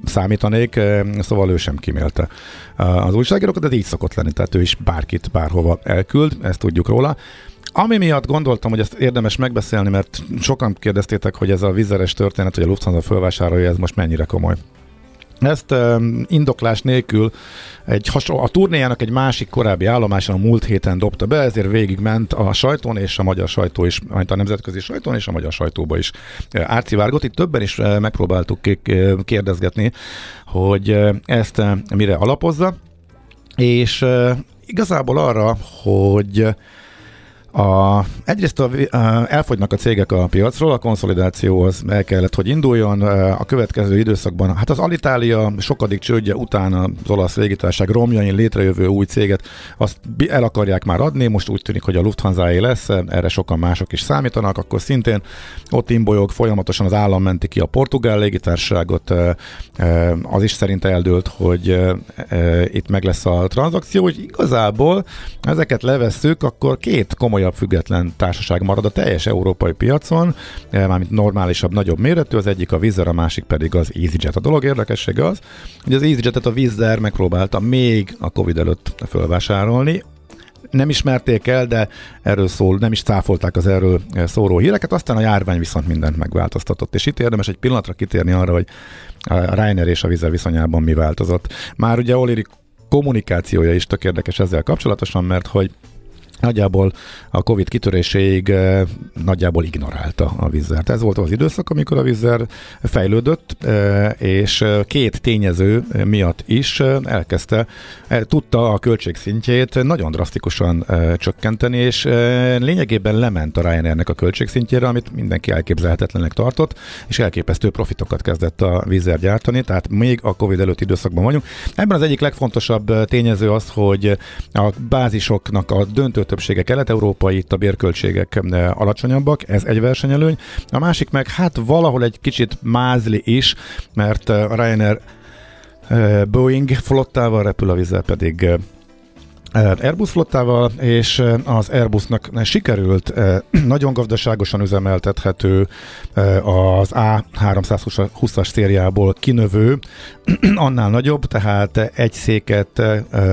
számítanék, szóval ő sem kimélte az újságírókat, de így szokott lenni, tehát ő is bárkit bárhova elküld, ezt tudjuk róla. Ami miatt gondoltam, hogy ezt érdemes megbeszélni, mert sokan kérdeztétek, hogy ez a vizeres történet, hogy a Lufthansa fölvásárolja, ez most mennyire komoly. Ezt um, indoklás nélkül egy hasonló, a turnéjának egy másik korábbi állomáson a múlt héten dobta be, ezért végigment a sajtón és a magyar sajtó is, a nemzetközi sajtón és a magyar sajtóba is árcivárgott. Itt többen is megpróbáltuk kérdezgetni, hogy ezt mire alapozza, és igazából arra, hogy a, egyrészt a, elfogynak a cégek a piacról, a konszolidáció az el kellett, hogy induljon. A következő időszakban, hát az Alitalia sokadik csődje után az olasz légitárság romjain létrejövő új céget, azt el akarják már adni, most úgy tűnik, hogy a lufthansa lesz, erre sokan mások is számítanak, akkor szintén ott imbolyog folyamatosan az állam menti ki a portugál légitárságot, az is szerint eldőlt, hogy itt meg lesz a tranzakció, hogy igazából ezeket levesszük, akkor két komoly komolyabb független társaság marad a teljes európai piacon, eh, mármint normálisabb, nagyobb méretű, az egyik a Vizzer, a másik pedig az EasyJet. A dolog érdekessége az, hogy az EasyJet-et a Vizzer megpróbálta még a Covid előtt fölvásárolni, nem ismerték el, de erről szól, nem is cáfolták az erről eh, szóró híreket, aztán a járvány viszont mindent megváltoztatott. És itt érdemes egy pillanatra kitérni arra, hogy a Reiner és a Vizer viszonyában mi változott. Már ugye Oliri kommunikációja is tök érdekes ezzel kapcsolatosan, mert hogy nagyjából a Covid kitöréséig eh, nagyjából ignorálta a vízzert. Ez volt az időszak, amikor a vízzer fejlődött, eh, és eh, két tényező miatt is elkezdte, tudta a költségszintjét nagyon drasztikusan csökkenteni, és lényegében lement a Ryanairnek a költségszintjére, amit mindenki elképzelhetetlenek tartott, és elképesztő profitokat kezdett a vízzer gyártani, tehát még a Covid előtti időszakban vagyunk. Ebben az egyik legfontosabb tényező az, hogy a bázisoknak a döntő többsége kelet-európai, itt a bérköltségek eh, alacsonyabbak, ez egy versenyelőny. A másik meg hát valahol egy kicsit mázli is, mert eh, a Ryanair Boeing flottával repül, a Vizer pedig Airbus flottával, és az Airbusnak sikerült (clears throat) nagyon gazdaságosan üzemeltethető az A320-as szériából kinövő, (clears throat) annál nagyobb, tehát egy széket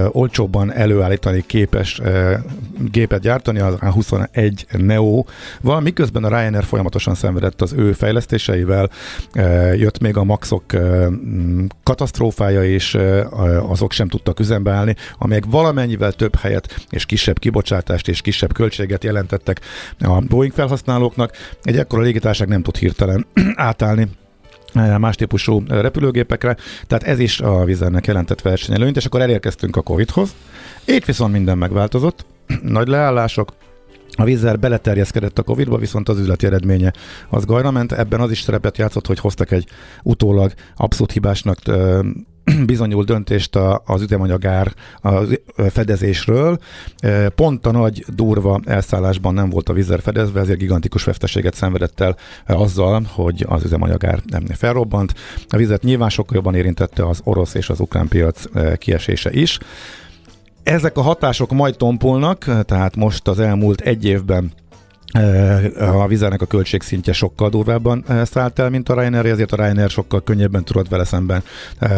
olcsóbban előállítani képes gépet gyártani, az A21 Neo-val, miközben a Ryanair folyamatosan szenvedett az ő fejlesztéseivel, jött még a Maxok katasztrófája, és azok sem tudtak üzembe állni, amelyek valamennyivel valamivel több helyet és kisebb kibocsátást és kisebb költséget jelentettek a Boeing felhasználóknak. Egy ekkora légitárság nem tud hirtelen (clears throat) átállni eh, más típusú eh, repülőgépekre, tehát ez is a vizernek jelentett versenyelőnyt, és akkor elérkeztünk a Covid-hoz. Itt viszont minden megváltozott, (clears throat) nagy leállások, a vízzel beleterjeszkedett a Covid-ba, viszont az üzleti eredménye az gajra ment. Ebben az is szerepet játszott, hogy hoztak egy utólag abszolút hibásnak eh, (clears throat) bizonyul döntést az üzemanyagár a fedezésről. Pont a nagy durva elszállásban nem volt a vízer fedezve, ezért gigantikus veszteséget szenvedett el azzal, hogy az üzemanyagár felrobbant. A vizet nyilván sokkal jobban érintette az orosz és az ukrán piac kiesése is. Ezek a hatások majd tompulnak, tehát most az elmúlt egy évben a vizernek a költségszintje sokkal durvábban szállt el, mint a Ryanair, ezért a Ryanair sokkal könnyebben tudott vele szemben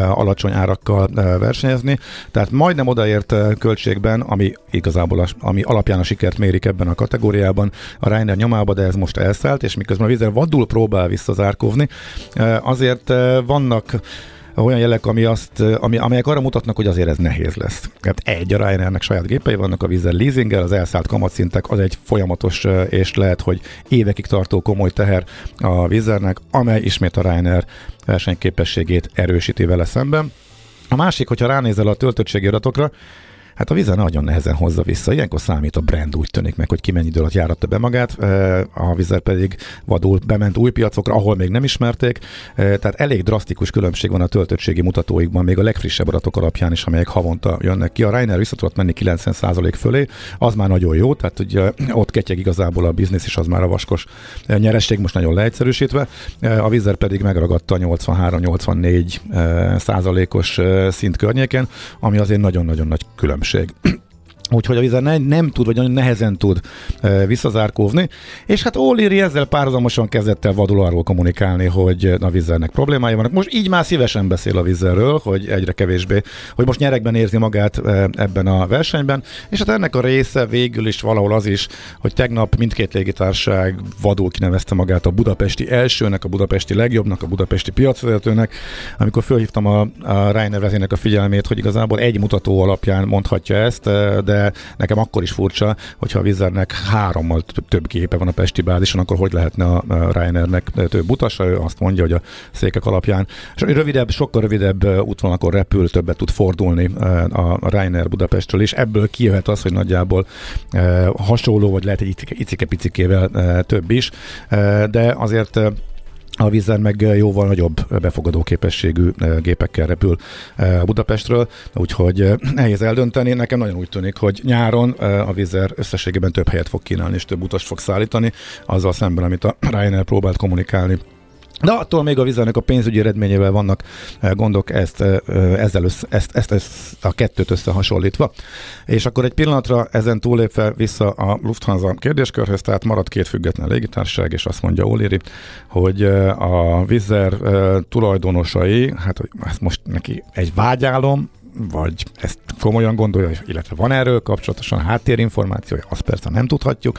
alacsony árakkal versenyezni. Tehát majdnem odaért költségben, ami igazából a, ami alapján a sikert mérik ebben a kategóriában, a Ryanair nyomába, de ez most elszállt, és miközben a vizer vadul próbál visszazárkóvni, azért vannak olyan jelek, ami azt, ami, amelyek arra mutatnak, hogy azért ez nehéz lesz. Tehát egy, a Ryanairnek saját gépei vannak, a vízzel leasinggel, az elszállt kamatszintek, az egy folyamatos és lehet, hogy évekig tartó komoly teher a vízernek, amely ismét a Ryanair versenyképességét erősíti vele szemben. A másik, hogyha ránézel a töltöttségi adatokra, Hát a vize nagyon nehezen hozza vissza. Ilyenkor számít a brand, úgy tűnik meg, hogy ki mennyi idő alatt járatta be magát, a vizer pedig vadul bement új piacokra, ahol még nem ismerték. Tehát elég drasztikus különbség van a töltöttségi mutatóikban, még a legfrissebb adatok alapján is, amelyek havonta jönnek ki. A Reiner vissza tudott menni 90% fölé, az már nagyon jó, tehát ugye ott ketyeg igazából a biznisz, és az már a vaskos nyeresség most nagyon leegyszerűsítve. A vizer pedig megragadta 83-84 százalékos szint környéken, ami azért nagyon-nagyon nagy különbség különbség. Úgyhogy a vízer ne, nem tud, vagy nagyon nehezen tud e, visszazárkóvni. És hát O'Leary ezzel párhuzamosan kezdett el vadul arról kommunikálni, hogy a vízernek problémái vannak. Most így már szívesen beszél a vízerről, hogy egyre kevésbé, hogy most nyerekben érzi magát e, ebben a versenyben. És hát ennek a része végül is valahol az is, hogy tegnap mindkét légitárság vadul kinevezte magát a budapesti elsőnek, a budapesti legjobbnak, a budapesti piacvezetőnek. Amikor fölhívtam a, a Reiner a figyelmét, hogy igazából egy mutató alapján mondhatja ezt, e, nekem akkor is furcsa, hogyha a Vizernek hárommal több gépe van a Pesti bázison, akkor hogy lehetne a Ryanairnek több utasa? Ő azt mondja, hogy a székek alapján. Rövidebb, sokkal rövidebb útvonalakon repül, többet tud fordulni a Ryanair Budapestről, és ebből kijöhet az, hogy nagyjából hasonló, vagy lehet egy icike-picikével több is, de azért a vízzel meg jóval nagyobb befogadó képességű gépekkel repül Budapestről, úgyhogy nehéz eldönteni. Nekem nagyon úgy tűnik, hogy nyáron a vízer összességében több helyet fog kínálni és több utast fog szállítani, azzal szemben, amit a Ryanair próbált kommunikálni de attól még a vizenek a pénzügyi eredményével vannak eh, gondok ezt, eh, ezzel össze, ezt, ezt, ezt a kettőt összehasonlítva. És akkor egy pillanatra ezen túlépve vissza a Lufthansa kérdéskörhöz, tehát marad két független légitársaság, és azt mondja Óléri, hogy a Vizer tulajdonosai, hát ez most neki egy vágyálom, vagy ezt komolyan gondolja, illetve van erről kapcsolatosan háttérinformációja, azt persze nem tudhatjuk,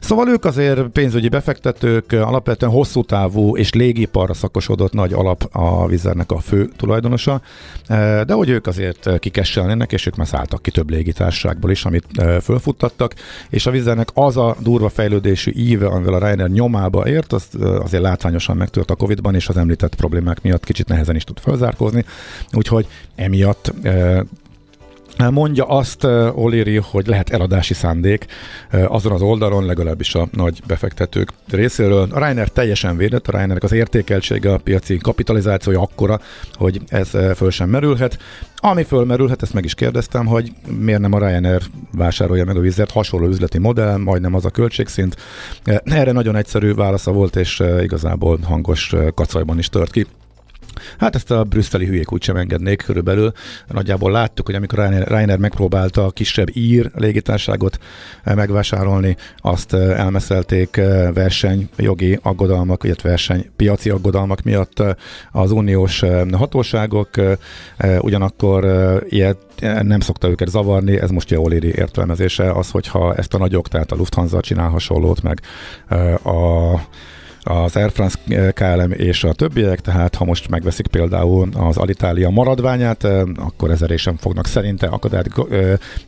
Szóval ők azért pénzügyi befektetők, alapvetően hosszú távú és légiparra szakosodott nagy alap a vizernek a fő tulajdonosa, eh, de hogy ők azért kikesselnének, és ők már szálltak ki több légitárságból is, amit eh, fölfuttattak, és a vizernek az a durva fejlődésű íve, amivel a Ryanair nyomába ért, az eh, azért látványosan megtört a Covid-ban, és az említett problémák miatt kicsit nehezen is tud felzárkózni, úgyhogy emiatt Mondja azt Oléri, hogy lehet eladási szándék azon az oldalon, legalábbis a nagy befektetők részéről. A Reiner teljesen védett, a Reinernek az értékeltsége, a piaci kapitalizációja akkora, hogy ez föl sem merülhet. Ami fölmerülhet, ezt meg is kérdeztem, hogy miért nem a Ryanair vásárolja meg a vizet, hasonló üzleti modell, majdnem az a költségszint. Erre nagyon egyszerű válasza volt, és igazából hangos kacajban is tört ki Hát ezt a brüsszeli hülyék úgysem engednék körülbelül. Nagyjából láttuk, hogy amikor Ryanair, Ryanair megpróbálta a kisebb ír légitárságot eh, megvásárolni, azt eh, elmeszelték eh, versenyjogi aggodalmak, illetve versenypiaci aggodalmak miatt az uniós hatóságok. Ugyanakkor ilyet nem szokta őket zavarni, ez most jól éri értelmezése az, hogyha ezt a nagyok, tehát a Lufthansa csinál hasonlót, meg a az Air France KLM és a többiek, tehát ha most megveszik például az Alitalia maradványát, akkor ezer sem fognak szerinte akadályt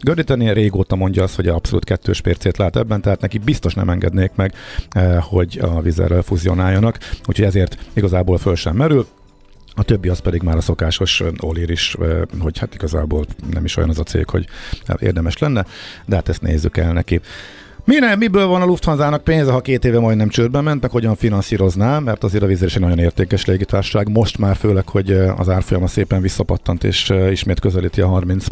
gördíteni. Régóta mondja azt, hogy abszolút kettős pércét lát ebben, tehát neki biztos nem engednék meg, hogy a vizerrel fuzionáljanak, úgyhogy ezért igazából föl sem merül. A többi az pedig már a szokásos olír is, hogy hát igazából nem is olyan az a cég, hogy érdemes lenne, de hát ezt nézzük el neki. Mi nem, miből van a Lufthansa-nak pénze, ha két éve majdnem csődben ment, meg hogyan finanszírozná, mert azért a vízés egy nagyon értékes légitársaság. Most már főleg, hogy az árfolyama szépen visszapattant, és ismét közelíti a 30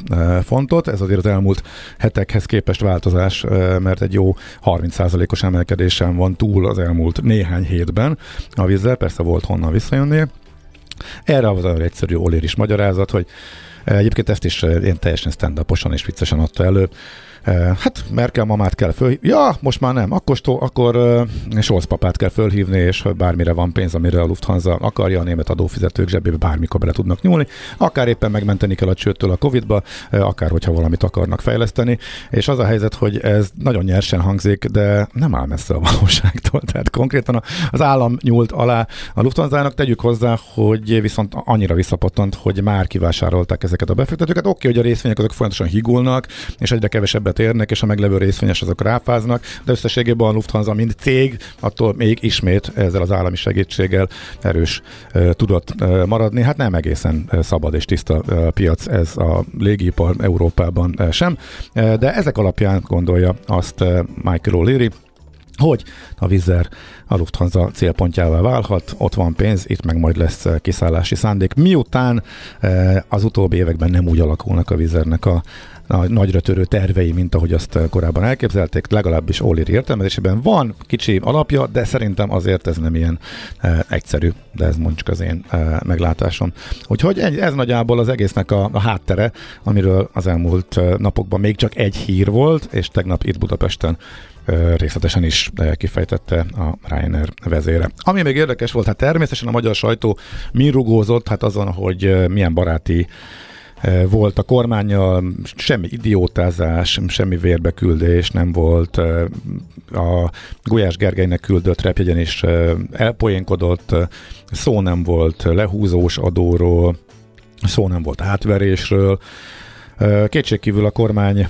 fontot. Ez azért az elmúlt hetekhez képest változás, mert egy jó 30%-os emelkedésen van túl az elmúlt néhány hétben a vízzel. Persze volt honnan visszajönni. Erre az egyszerű Olér is magyarázat, hogy Egyébként ezt is én teljesen stand és viccesen adta elő, Hát Merkel mamát kell föl... Ja, most már nem. Akkor, akkor Scholz papát kell fölhívni, és bármire van pénz, amire a Lufthansa akarja, a német adófizetők zsebébe bármikor bele tudnak nyúlni. Akár éppen megmenteni kell a csőttől a Covid-ba, akár hogyha valamit akarnak fejleszteni. És az a helyzet, hogy ez nagyon nyersen hangzik, de nem áll messze a valóságtól. (laughs) Tehát konkrétan az állam nyúlt alá a Lufthansa-nak. Tegyük hozzá, hogy viszont annyira visszapottant, hogy már kivásárolták ezeket a befektetőket. Oké, hogy a részvények azok folyamatosan higulnak, és egyre kevesebbet többet érnek, és a meglevő részvényes azok ráfáznak, de összességében a Lufthansa, mint cég, attól még ismét ezzel az állami segítséggel erős tudott maradni. Hát nem egészen szabad és tiszta piac ez a légipar Európában sem, de ezek alapján gondolja azt Michael O'Leary, hogy a Vizer a Lufthansa célpontjává válhat, ott van pénz, itt meg majd lesz kiszállási szándék. Miután az utóbbi években nem úgy alakulnak a Vizernek a nagyra törő tervei, mint ahogy azt korábban elképzelték, legalábbis Ólir értelmezésében van kicsi alapja, de szerintem azért ez nem ilyen e, egyszerű, de ez mondjuk az én e, meglátásom. Úgyhogy ez nagyjából az egésznek a, a háttere, amiről az elmúlt napokban még csak egy hír volt, és tegnap itt Budapesten részletesen is kifejtette a Ryanair vezére. Ami még érdekes volt, hát természetesen a magyar sajtó mi rugózott, hát azon, hogy milyen baráti volt a kormányjal, semmi idiótázás, semmi vérbeküldés nem volt. A Gulyás Gergelynek küldött repjegyen is elpoénkodott, szó nem volt lehúzós adóról, szó nem volt átverésről, Kétségkívül a kormány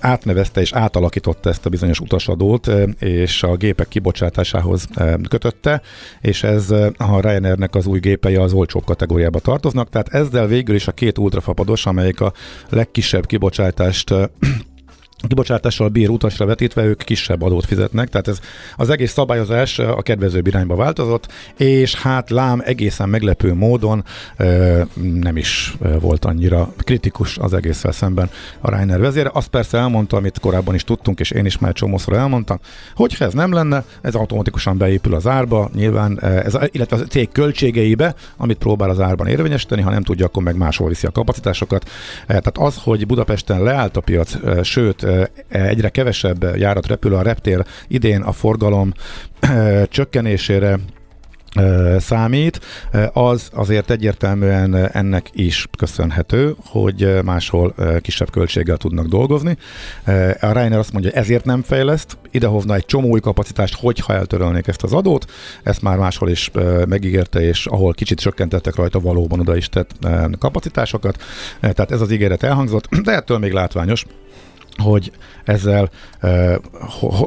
átnevezte és átalakította ezt a bizonyos utasadót, és a gépek kibocsátásához kötötte, és ez a Ryanairnek az új gépei az olcsóbb kategóriába tartoznak, tehát ezzel végül is a két ultrafapados, amelyik a legkisebb kibocsátást kibocsátással bír utasra vetítve ők kisebb adót fizetnek, tehát ez az egész szabályozás a kedvező irányba változott, és hát lám egészen meglepő módon ö, nem is volt annyira kritikus az egészvel szemben a Reiner vezére. Azt persze elmondta, amit korábban is tudtunk, és én is már csomószor elmondtam, hogy ez nem lenne, ez automatikusan beépül az árba, nyilván, ez, illetve a cég költségeibe, amit próbál az árban érvényesíteni, ha nem tudja, akkor meg máshol viszi a kapacitásokat. Tehát az, hogy Budapesten leállt a piac, sőt, egyre kevesebb járat repül a reptér idén a forgalom csökkenésére számít, az azért egyértelműen ennek is köszönhető, hogy máshol kisebb költséggel tudnak dolgozni. A Reiner azt mondja, ezért nem fejleszt, idehozna egy csomó új kapacitást, hogyha eltörölnék ezt az adót, ezt már máshol is megígérte, és ahol kicsit csökkentettek rajta, valóban oda is tett kapacitásokat. Tehát ez az ígéret elhangzott, de ettől még látványos, hogy ezzel,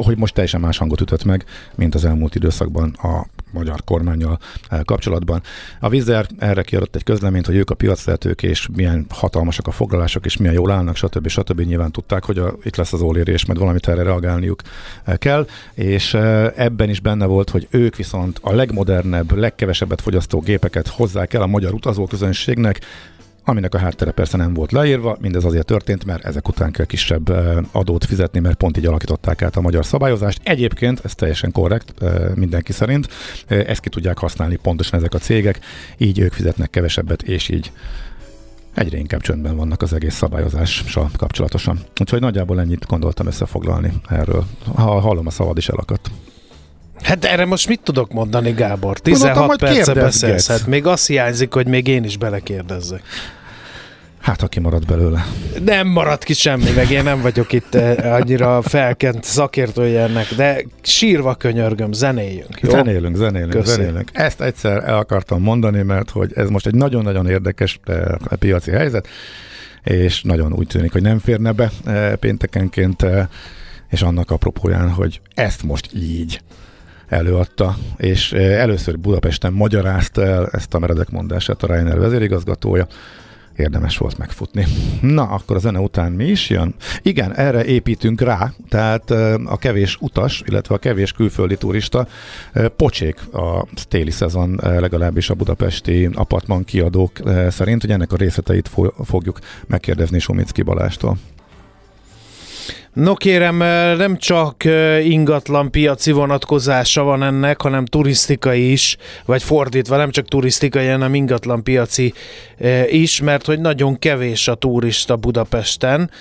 hogy most teljesen más hangot ütött meg, mint az elmúlt időszakban a magyar kormányjal kapcsolatban. A Vizer erre kiadott egy közleményt, hogy ők a piaclehetők, és milyen hatalmasak a foglalások, és milyen jól állnak, stb. stb. Nyilván tudták, hogy a, itt lesz az ólérés, majd valamit erre reagálniuk kell, és ebben is benne volt, hogy ők viszont a legmodernebb, legkevesebbet fogyasztó gépeket hozzák el a magyar utazóközönségnek, aminek a háttere persze nem volt leírva, mindez azért történt, mert ezek után kell kisebb adót fizetni, mert pont így alakították át a magyar szabályozást. Egyébként ez teljesen korrekt mindenki szerint, ezt ki tudják használni pontosan ezek a cégek, így ők fizetnek kevesebbet, és így egyre inkább csöndben vannak az egész szabályozással kapcsolatosan. Úgyhogy nagyjából ennyit gondoltam összefoglalni erről. Ha hallom, a szavad is elakadt. Hát erre most mit tudok mondani, Gábor? 16 Gondoltam, perce beszélsz. Hát még azt hiányzik, hogy még én is belekérdezzek. Hát, aki marad belőle. Nem marad ki semmi, meg én nem vagyok itt eh, annyira felkent szakértője ennek, de sírva könyörgöm, zenéljünk. Jó? Zenélünk, zenélünk, Köszi. zenélünk. Ezt egyszer el akartam mondani, mert hogy ez most egy nagyon-nagyon érdekes eh, piaci helyzet, és nagyon úgy tűnik, hogy nem férne be eh, péntekenként, és annak apropóján, hogy ezt most így előadta, és először Budapesten magyarázta el ezt a meredek mondását a Reiner vezérigazgatója, érdemes volt megfutni. Na, akkor a zene után mi is jön? Igen, erre építünk rá, tehát a kevés utas, illetve a kevés külföldi turista pocsék a téli szezon, legalábbis a budapesti apartman kiadók szerint, hogy ennek a részleteit fo- fogjuk megkérdezni Somicki Balástól. No kérem, nem csak ingatlan piaci vonatkozása van ennek, hanem turisztikai is, vagy fordítva, nem csak turisztikai, hanem ingatlan piaci is, mert hogy nagyon kevés a turista Budapesten.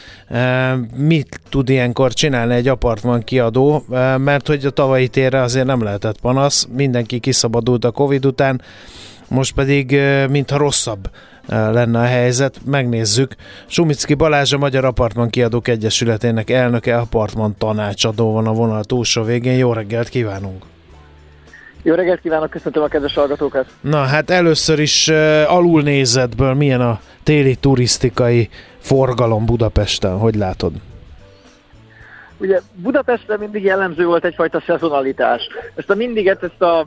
Mit tud ilyenkor csinálni egy apartman kiadó, mert hogy a tavalyi térre azért nem lehetett panasz, mindenki kiszabadult a Covid után, most pedig mintha rosszabb lenne a helyzet. Megnézzük. Sumicki Balázs, a Magyar Apartman Kiadók Egyesületének elnöke, apartman tanácsadó van a vonal túlsó végén. Jó reggelt kívánunk! Jó reggelt kívánok, köszöntöm a kedves hallgatókat! Na hát először is uh, alulnézetből milyen a téli turisztikai forgalom Budapesten, hogy látod? Ugye Budapestre mindig jellemző volt egyfajta szezonalitás. Ezt a mindiget, ezt a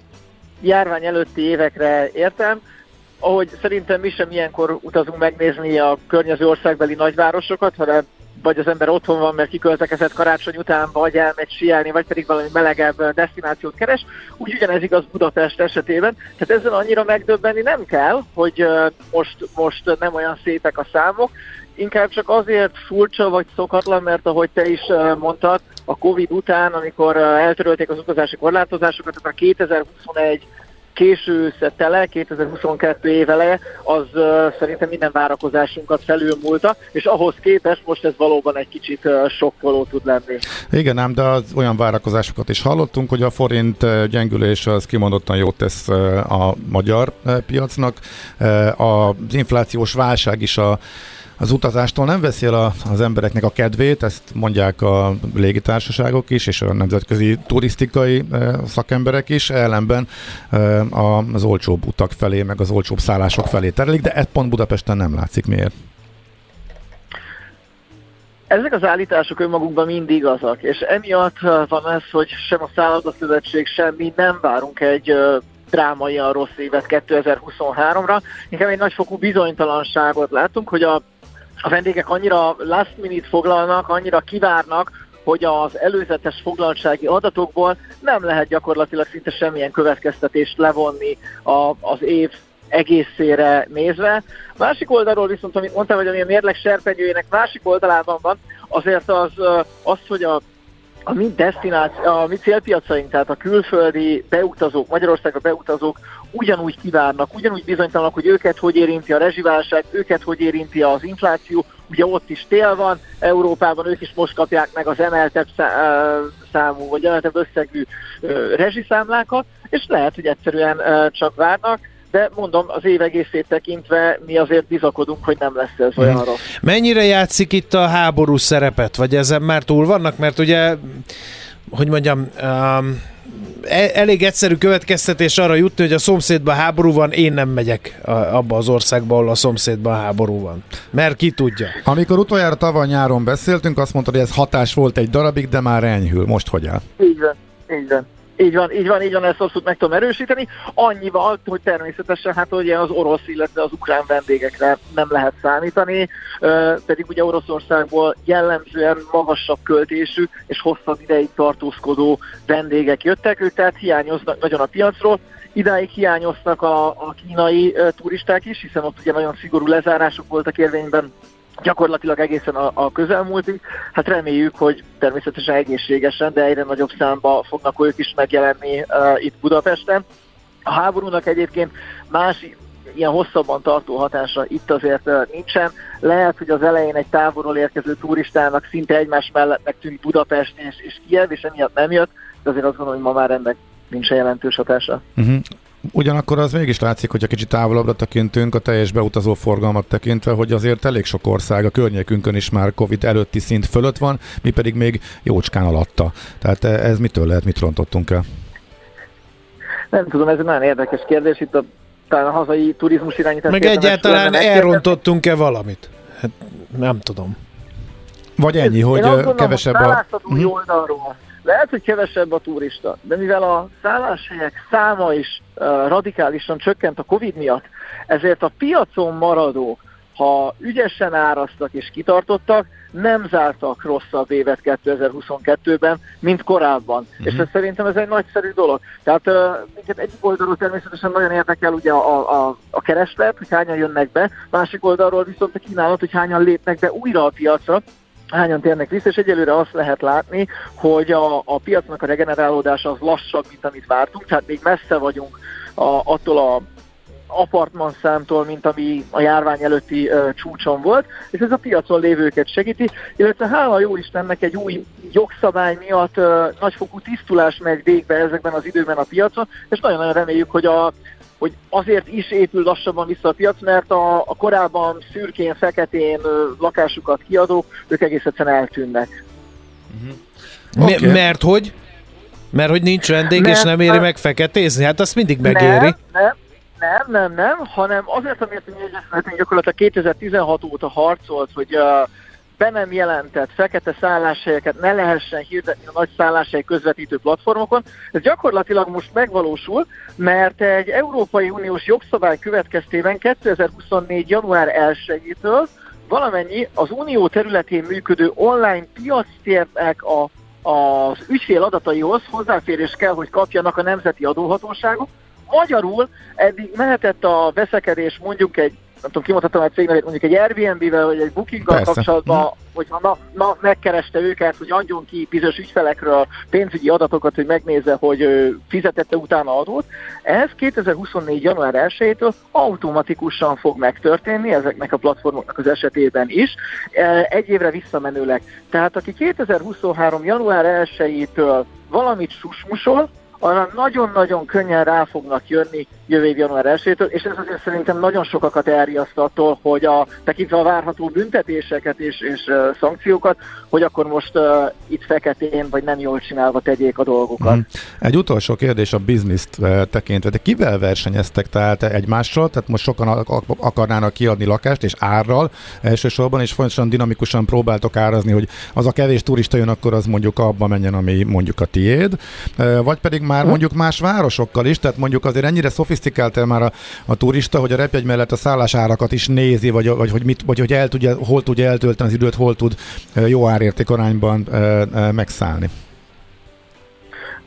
járvány előtti évekre értem, ahogy szerintem mi sem ilyenkor utazunk megnézni a környező országbeli nagyvárosokat, hanem vagy az ember otthon van, mert kiköltekezett karácsony után, vagy elmegy siálni, vagy pedig valami melegebb destinációt keres. Úgy ugyanez igaz Budapest esetében. Tehát ezzel annyira megdöbbenni nem kell, hogy most, most nem olyan szépek a számok, inkább csak azért furcsa vagy szokatlan, mert ahogy te is mondtad, a Covid után, amikor eltörölték az utazási korlátozásokat, akkor a 2021 késő össze tele, 2022 év eleje, az szerintem minden várakozásunkat felülmúlta, és ahhoz képest most ez valóban egy kicsit uh, sokkoló tud lenni. Igen, ám, de az olyan várakozásokat is hallottunk, hogy a forint gyengülés az kimondottan jót tesz a magyar piacnak. Az inflációs válság is a az utazástól nem veszi el az embereknek a kedvét, ezt mondják a légitársaságok is, és a nemzetközi turisztikai szakemberek is, ellenben az olcsóbb utak felé, meg az olcsóbb szállások felé terelik, de ez pont Budapesten nem látszik. Miért? Ezek az állítások önmagukban mind igazak, és emiatt van ez, hogy sem a szállodatszövetség, sem mi nem várunk egy drámaian rossz évet 2023-ra, inkább egy nagyfokú bizonytalanságot látunk, hogy a a vendégek annyira last minute foglalnak, annyira kivárnak, hogy az előzetes foglaltsági adatokból nem lehet gyakorlatilag szinte semmilyen következtetést levonni a, az év egészére nézve. Másik oldalról viszont, amit mondtam, hogy ami a mérleg serpenyőjének másik oldalában van, azért az, az hogy a a mi destináció, a mi célpiacaink, tehát a külföldi beutazók, Magyarországra beutazók ugyanúgy kívánnak, ugyanúgy bizonytalanak, hogy őket hogy érinti a rezsiválság, őket hogy érinti az infláció, ugye ott is tél van, Európában ők is most kapják meg az emeltebb számú, vagy emeltebb összegű rezsiszámlákat, és lehet, hogy egyszerűen csak várnak, de mondom, az év egészét tekintve mi azért bizakodunk, hogy nem lesz ez olyan rossz. Mennyire játszik itt a háború szerepet, vagy ezen már túl vannak? Mert ugye, hogy mondjam, um, elég egyszerű következtetés arra jutni, hogy a szomszédban háború van, én nem megyek abba az országba, ahol a szomszédban háború van. Mert ki tudja. Amikor utoljára tavaly nyáron beszéltünk, azt mondtad, hogy ez hatás volt egy darabig, de már enyhül. Most hogy áll? Így van, így van. Így van, így van, így van, ezt abszolút meg tudom erősíteni. Annyival, hogy természetesen hát ugye az orosz, illetve az ukrán vendégekre nem lehet számítani, pedig ugye Oroszországból jellemzően magasabb költésű és hosszabb ideig tartózkodó vendégek jöttek, ők tehát hiányoznak nagyon a piacról, Idáig hiányoztak a, a kínai turisták is, hiszen ott ugye nagyon szigorú lezárások voltak érvényben, gyakorlatilag egészen a, a közelmúltig. Hát reméljük, hogy természetesen egészségesen, de egyre nagyobb számba fognak ők is megjelenni uh, itt Budapesten. A háborúnak egyébként más ilyen hosszabban tartó hatása itt azért nincsen. Lehet, hogy az elején egy távolról érkező turistának szinte egymás mellett megtűnt Budapest és, és Kiev, és emiatt nem jött, de azért azt gondolom, hogy ma már ennek nincsen jelentős hatása. Uh-huh. Ugyanakkor az mégis látszik, hogy a kicsit távolabbra tekintünk a teljes beutazó forgalmat tekintve, hogy azért elég sok ország a környékünkön is már Covid előtti szint fölött van, mi pedig még jócskán alatta. Tehát ez mitől lehet, mit rontottunk el? Nem tudom, ez egy nagyon érdekes kérdés. Itt a talán a hazai turizmus irányítás. Meg egyáltalán elrontottunk-e valamit? Hát nem tudom. Vagy ennyi, Én hogy gondolom, kevesebb a... Uh-huh. oldalról. Lehet, hogy kevesebb a turista, de mivel a szálláshelyek száma is uh, radikálisan csökkent a Covid miatt, ezért a piacon maradók, ha ügyesen árasztak és kitartottak, nem zártak rosszabb évet 2022-ben, mint korábban. Uh-huh. És ez szerintem ez egy nagyszerű dolog. Tehát uh, minket egyik oldalról természetesen nagyon érdekel ugye a, a, a kereslet, hogy hányan jönnek be, másik oldalról viszont a kínálat, hogy hányan lépnek be újra a piacra, hányan térnek vissza, és egyelőre azt lehet látni, hogy a, a piacnak a regenerálódása az lassabb, mint amit vártunk, tehát még messze vagyunk a, attól a apartman számtól, mint ami a járvány előtti uh, csúcson volt, és ez a piacon lévőket segíti, illetve hála jó Istennek egy új jogszabály miatt uh, nagyfokú tisztulás megy végbe ezekben az időben a piacon, és nagyon-nagyon reméljük, hogy a hogy azért is épül lassabban vissza a piac, mert a, a korábban szürkén, feketén lakásukat kiadók, ők egész egyszerűen eltűnnek. Uh-huh. Okay. Mert hogy? Mert hogy nincs vendég, mert, és nem éri meg feketézni? Hát azt mindig megéri. Nem, nem, nem, nem, nem, hanem azért, amiért mi egyesületünk gyakorlatilag 2016 óta harcolt, hogy uh, be nem jelentett fekete szálláshelyeket ne lehessen hirdetni a nagy szálláshely közvetítő platformokon. Ez gyakorlatilag most megvalósul, mert egy Európai Uniós jogszabály következtében 2024. január 1-től valamennyi az unió területén működő online piactérnek a az ügyfél adataihoz hozzáférés kell, hogy kapjanak a nemzeti adóhatóságok, Magyarul eddig mehetett a veszekedés mondjuk egy nem tudom, kimondhatom egy cégnek, mondjuk egy Airbnb-vel, vagy egy Booking-gal kapcsolatban, mm. hogyha na, na, megkereste őket, hogy adjon ki bizonyos ügyfelekről pénzügyi adatokat, hogy megnézze, hogy fizetette utána adót. Ez 2024. január 1-től automatikusan fog megtörténni ezeknek a platformoknak az esetében is, e, egy évre visszamenőleg. Tehát aki 2023. január 1-től valamit susmusol, arra nagyon-nagyon könnyen rá fognak jönni jövő év január 1 és ez azért szerintem nagyon sokakat elriaszt attól, hogy a, tekintve a várható büntetéseket és, és uh, szankciókat, hogy akkor most uh, itt feketén vagy nem jól csinálva tegyék a dolgokat. Mm. Egy utolsó kérdés a bizniszt uh, tekintve. De kivel versenyeztek tehát egymással? Tehát most sokan akarnának kiadni lakást és árral elsősorban, és folyamatosan dinamikusan próbáltok árazni, hogy az a kevés turista jön, akkor az mondjuk abba menjen, ami mondjuk a tiéd. Uh, vagy pedig már mondjuk más városokkal is, tehát mondjuk azért ennyire szofisztikált el már a, a turista, hogy a repjegy mellett a szállásárakat is nézi, vagy, vagy, hogy, mit, vagy hogy el tudja, hol tudja eltölteni az időt, hol tud jó árérték arányban megszállni.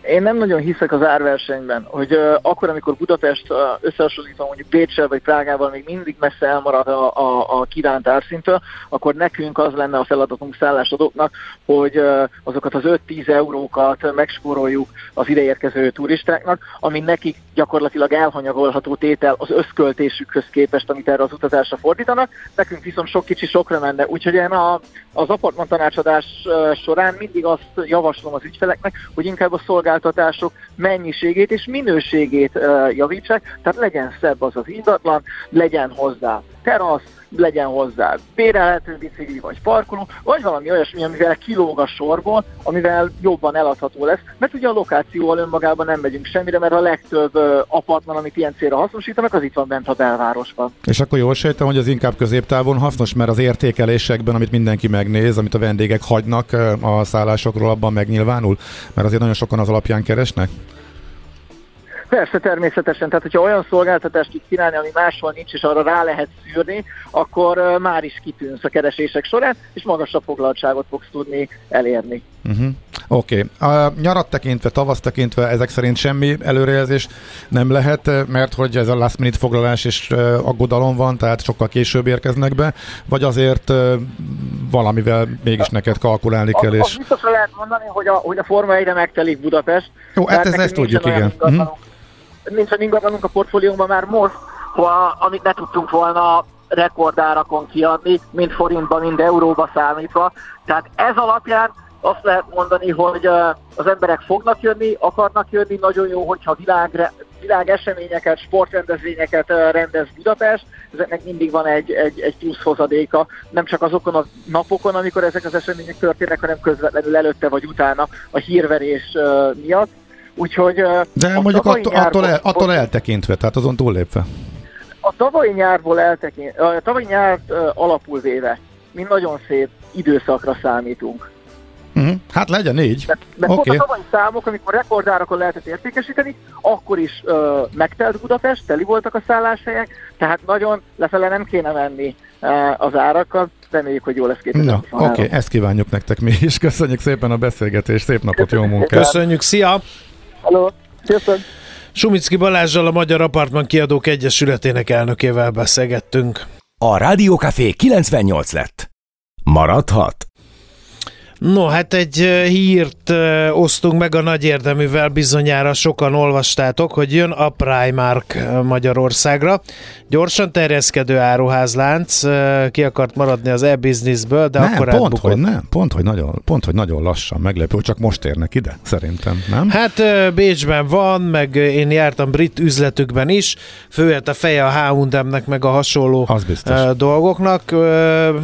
Én nem nagyon hiszek az árversenyben, hogy uh, akkor, amikor Budapest uh, összehasonlítva mondjuk Bécsel vagy Prágával még mindig messze elmarad a, a, a kívánt árszintől, akkor nekünk az lenne a feladatunk szállásadóknak, hogy uh, azokat az 5-10 eurókat megspóroljuk az ideérkező turistáknak, ami nekik gyakorlatilag elhanyagolható tétel az összköltésükhöz képest, amit erre az utazásra fordítanak. Nekünk viszont sok kicsi sokra menne. Úgyhogy én a, az apartman tanácsadás során mindig azt javaslom az ügyfeleknek, hogy inkább a szolgáltatás szolgáltatások mennyiségét és minőségét javítsák, tehát legyen szebb az az ingatlan, legyen hozzá terasz, legyen hozzá bérelhető bicikli vagy parkoló, vagy valami olyasmi, amivel kilóg a sorból, amivel jobban eladható lesz, mert ugye a lokációval önmagában nem megyünk semmire, mert a legtöbb apartman, amit ilyen célra hasznosítanak, az itt van bent a belvárosban. És akkor jól sejtem, hogy az inkább középtávon hasznos, mert az értékelésekben, amit mindenki megnéz, amit a vendégek hagynak a szállásokról, abban megnyilvánul, mert azért nagyon sokan az alapján keresnek? Persze, természetesen. Tehát, hogyha olyan szolgáltatást tudsz kínálni, ami máshol nincs, és arra rá lehet szűrni, akkor már is kitűnsz a keresések során, és magasabb foglaltságot fogsz tudni elérni. Uh-huh. Oké. Okay. A nyarat tekintve, tavasz tekintve ezek szerint semmi előrejelzés nem lehet, mert hogy ez a last minute foglalás és aggodalom van, tehát sokkal később érkeznek be, vagy azért valamivel mégis neked kalkulálni kell. És... Azt biztosra lehet mondani, hogy a, hogy a Forma 1 megtelik Budapest. Jó, hát ezt, ezt tudjuk, igen. Nincs Nincsen ingatlanunk a portfólióban már most, amit ne tudtunk volna rekordárakon kiadni, mind forintba, mind euróba számítva. Tehát ez alapján azt lehet mondani, hogy az emberek fognak jönni, akarnak jönni, nagyon jó, hogyha világ, világ eseményeket, sportrendezvényeket rendez Budapest, ezeknek mindig van egy, egy, egy plusz hozadéka, nem csak azokon a napokon, amikor ezek az események történnek, hanem közvetlenül előtte vagy utána a hírverés miatt. Úgyhogy De mondjuk attól, attól, el, attól eltekintve, tehát azon túllépve. A tavalyi nyárból eltekint, a tavalyi nyárt alapul véve, mi nagyon szép időszakra számítunk. Uh-huh. Hát legyen így. Mert, mert okay. a tavalyi számok, amikor rekordárakon lehetett értékesíteni, akkor is uh, megtelt Budapest, teli voltak a szálláshelyek, tehát nagyon lefele nem kéne menni uh, az árakkal. Reméljük, hogy jó lesz 2023. Na, oké, okay, ezt kívánjuk nektek mi is. Köszönjük szépen a beszélgetést, szép napot, Köszönjük jó munkát! Köszönjük, szia! Hello, sziasztok! Sumicki Balázsjal a Magyar Apartman Kiadók Egyesületének elnökével beszélgettünk. A Rádiókafé 98 lett. Maradhat? No, hát egy hírt osztunk meg a nagy érdeművel, bizonyára sokan olvastátok, hogy jön a Primark Magyarországra. Gyorsan terjeszkedő áruházlánc, ki akart maradni az e-businessből, de nem, akkor pont, elbukott. hogy nem, pont hogy, nagyon, pont, hogy nagyon lassan meglepő, csak most érnek ide, szerintem, nem? Hát Bécsben van, meg én jártam brit üzletükben is, főhet a feje a H&M-nek, meg a hasonló dolgoknak.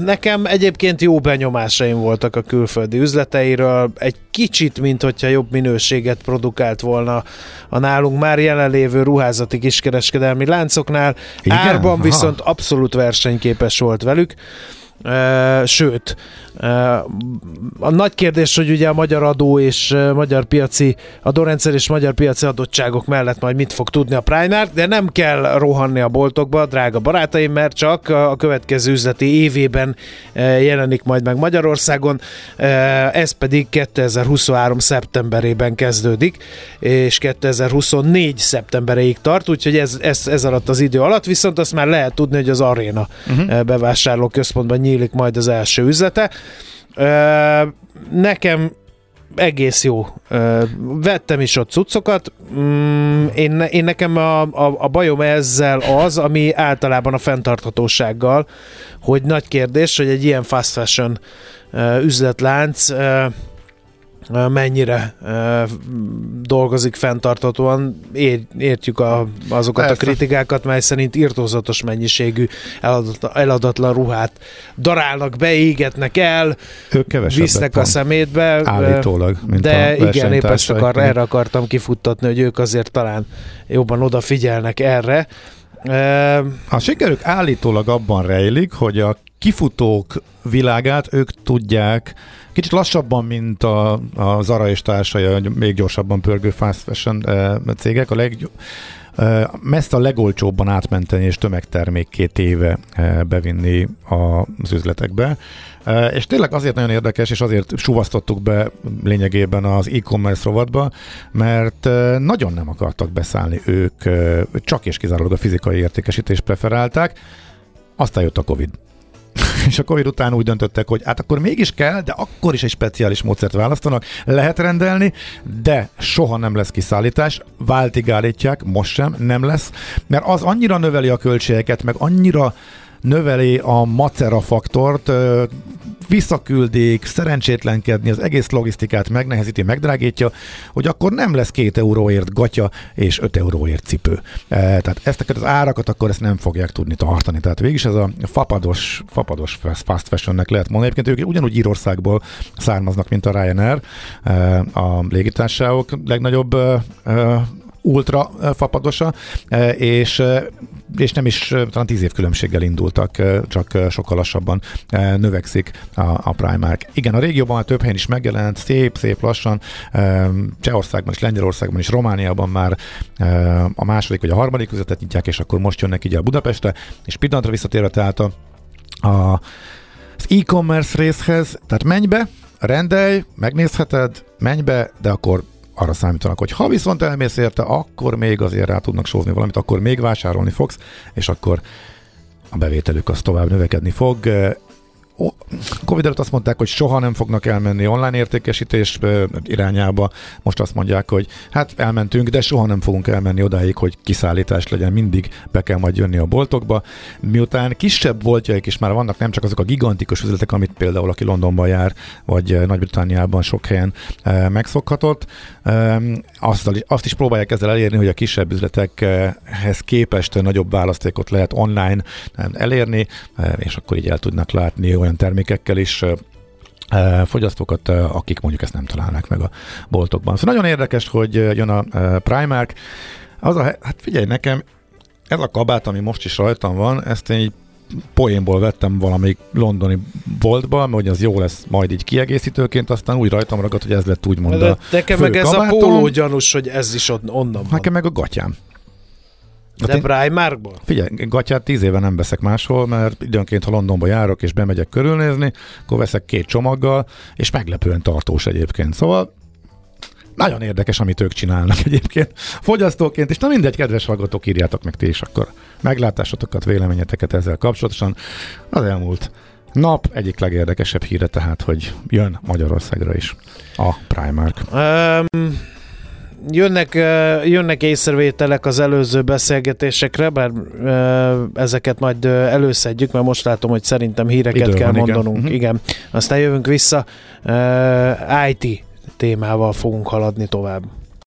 Nekem egyébként jó benyomásaim voltak a külföld külföldi üzleteiről, egy kicsit, mint hogyha jobb minőséget produkált volna a nálunk már jelenlévő ruházati kiskereskedelmi láncoknál. Igen? Árban Aha. viszont abszolút versenyképes volt velük. Sőt, a nagy kérdés, hogy ugye a magyar adó és magyar piaci adórendszer és magyar piaci adottságok mellett majd mit fog tudni a Primark, de nem kell rohanni a boltokba, drága barátaim, mert csak a következő üzleti évében jelenik majd meg Magyarországon, ez pedig 2023. szeptemberében kezdődik, és 2024. szeptemberéig tart, úgyhogy ez, ez, ez alatt az idő alatt, viszont azt már lehet tudni, hogy az Arena uh-huh. bevásárló központban nyílik majd az első üzlete. Nekem egész jó. Vettem is ott cuccokat. Mm, én, én nekem a, a, a bajom ezzel az, ami általában a fenntarthatósággal, hogy nagy kérdés, hogy egy ilyen fast fashion üzletlánc mennyire dolgozik fenntartatóan. értjük a, azokat Persze. a kritikákat, mely szerint írtózatos mennyiségű eladatlan, eladatlan ruhát darálnak be, égetnek el, ők visznek a szemétbe. Állítólag, mint De igen, épp ezt akar, erre akartam kifuttatni, hogy ők azért talán jobban odafigyelnek erre. A sikerük állítólag abban rejlik, hogy a kifutók világát ők tudják kicsit lassabban, mint a, a Zara és társai, még gyorsabban pörgő fast fashion cégek. A leg, e, messze a legolcsóbban átmenteni és tömegtermékké éve e, bevinni az üzletekbe. És tényleg azért nagyon érdekes, és azért suvasztottuk be lényegében az e-commerce rovatba, mert nagyon nem akartak beszállni ők, csak és kizárólag a fizikai értékesítést preferálták, aztán jött a Covid és a Covid után úgy döntöttek, hogy hát akkor mégis kell, de akkor is egy speciális módszert választanak. Lehet rendelni, de soha nem lesz kiszállítás. Váltig állítják, most sem, nem lesz, mert az annyira növeli a költségeket, meg annyira növeli a macera faktort, visszaküldik, szerencsétlenkedni, az egész logisztikát megnehezíti, megdrágítja, hogy akkor nem lesz két euróért gatya és öt euróért cipő. E, tehát ezteket az árakat akkor ezt nem fogják tudni tartani. Tehát végig ez a fapados, fapados fast fashionnek lehet mondani. Egyébként ők ugyanúgy Írországból származnak, mint a Ryanair, e, a légitársaságok legnagyobb e, ultra fapadosa, és, és nem is talán tíz év különbséggel indultak, csak sokkal lassabban növekszik a, a Primark. Igen, a régióban már több helyen is megjelent, szép, szép lassan, Csehországban is, Lengyelországban is, Romániában már a második vagy a harmadik üzletet nyitják, és akkor most jönnek így a Budapestre, és pillanatra visszatérve tehát a, a az e-commerce részhez, tehát menj be, rendelj, megnézheted, menj be, de akkor arra számítanak, hogy ha viszont elmész érte, akkor még azért rá tudnak sózni valamit, akkor még vásárolni fogsz, és akkor a bevételük az tovább növekedni fog. Covid előtt azt mondták, hogy soha nem fognak elmenni online értékesítés irányába. Most azt mondják, hogy hát elmentünk, de soha nem fogunk elmenni odáig, hogy kiszállítás legyen. Mindig be kell majd jönni a boltokba. Miután kisebb boltjaik is már vannak, nem csak azok a gigantikus üzletek, amit például aki Londonban jár, vagy Nagy-Britanniában sok helyen megszokhatott, azt, azt is próbálják ezzel elérni, hogy a kisebb üzletekhez képest nagyobb választékot lehet online elérni, és akkor így el tudnak látni olyan termékekkel is fogyasztókat, akik mondjuk ezt nem találnak meg a boltokban. Szóval nagyon érdekes, hogy jön a Primark. Az a, hát figyelj, nekem ez a kabát, ami most is rajtam van, ezt én így poénból vettem valami londoni boltba, hogy az jó lesz majd így kiegészítőként, aztán úgy rajtam ragadt, hogy ez lett úgymond De a Nekem meg ez a póló gyanús, hogy ez is onnan van. Nekem meg a gatyám. De én, Primarkból? Figyelj, gatyát tíz éve nem veszek máshol, mert időnként, ha Londonba járok és bemegyek körülnézni, akkor veszek két csomaggal, és meglepően tartós egyébként. Szóval nagyon érdekes, amit ők csinálnak egyébként fogyasztóként, és na mindegy, kedves hallgatók, írjátok meg ti is akkor meglátásotokat, véleményeteket ezzel kapcsolatosan. Az elmúlt nap egyik legérdekesebb híre tehát, hogy jön Magyarországra is a Primark. Um, jönnek, jönnek észrevételek az előző beszélgetésekre, bár ezeket majd előszedjük, mert most látom, hogy szerintem híreket Idő kell van, mondanunk. Igen. Uh-huh. igen. Aztán jövünk vissza. IT témával fogunk haladni tovább.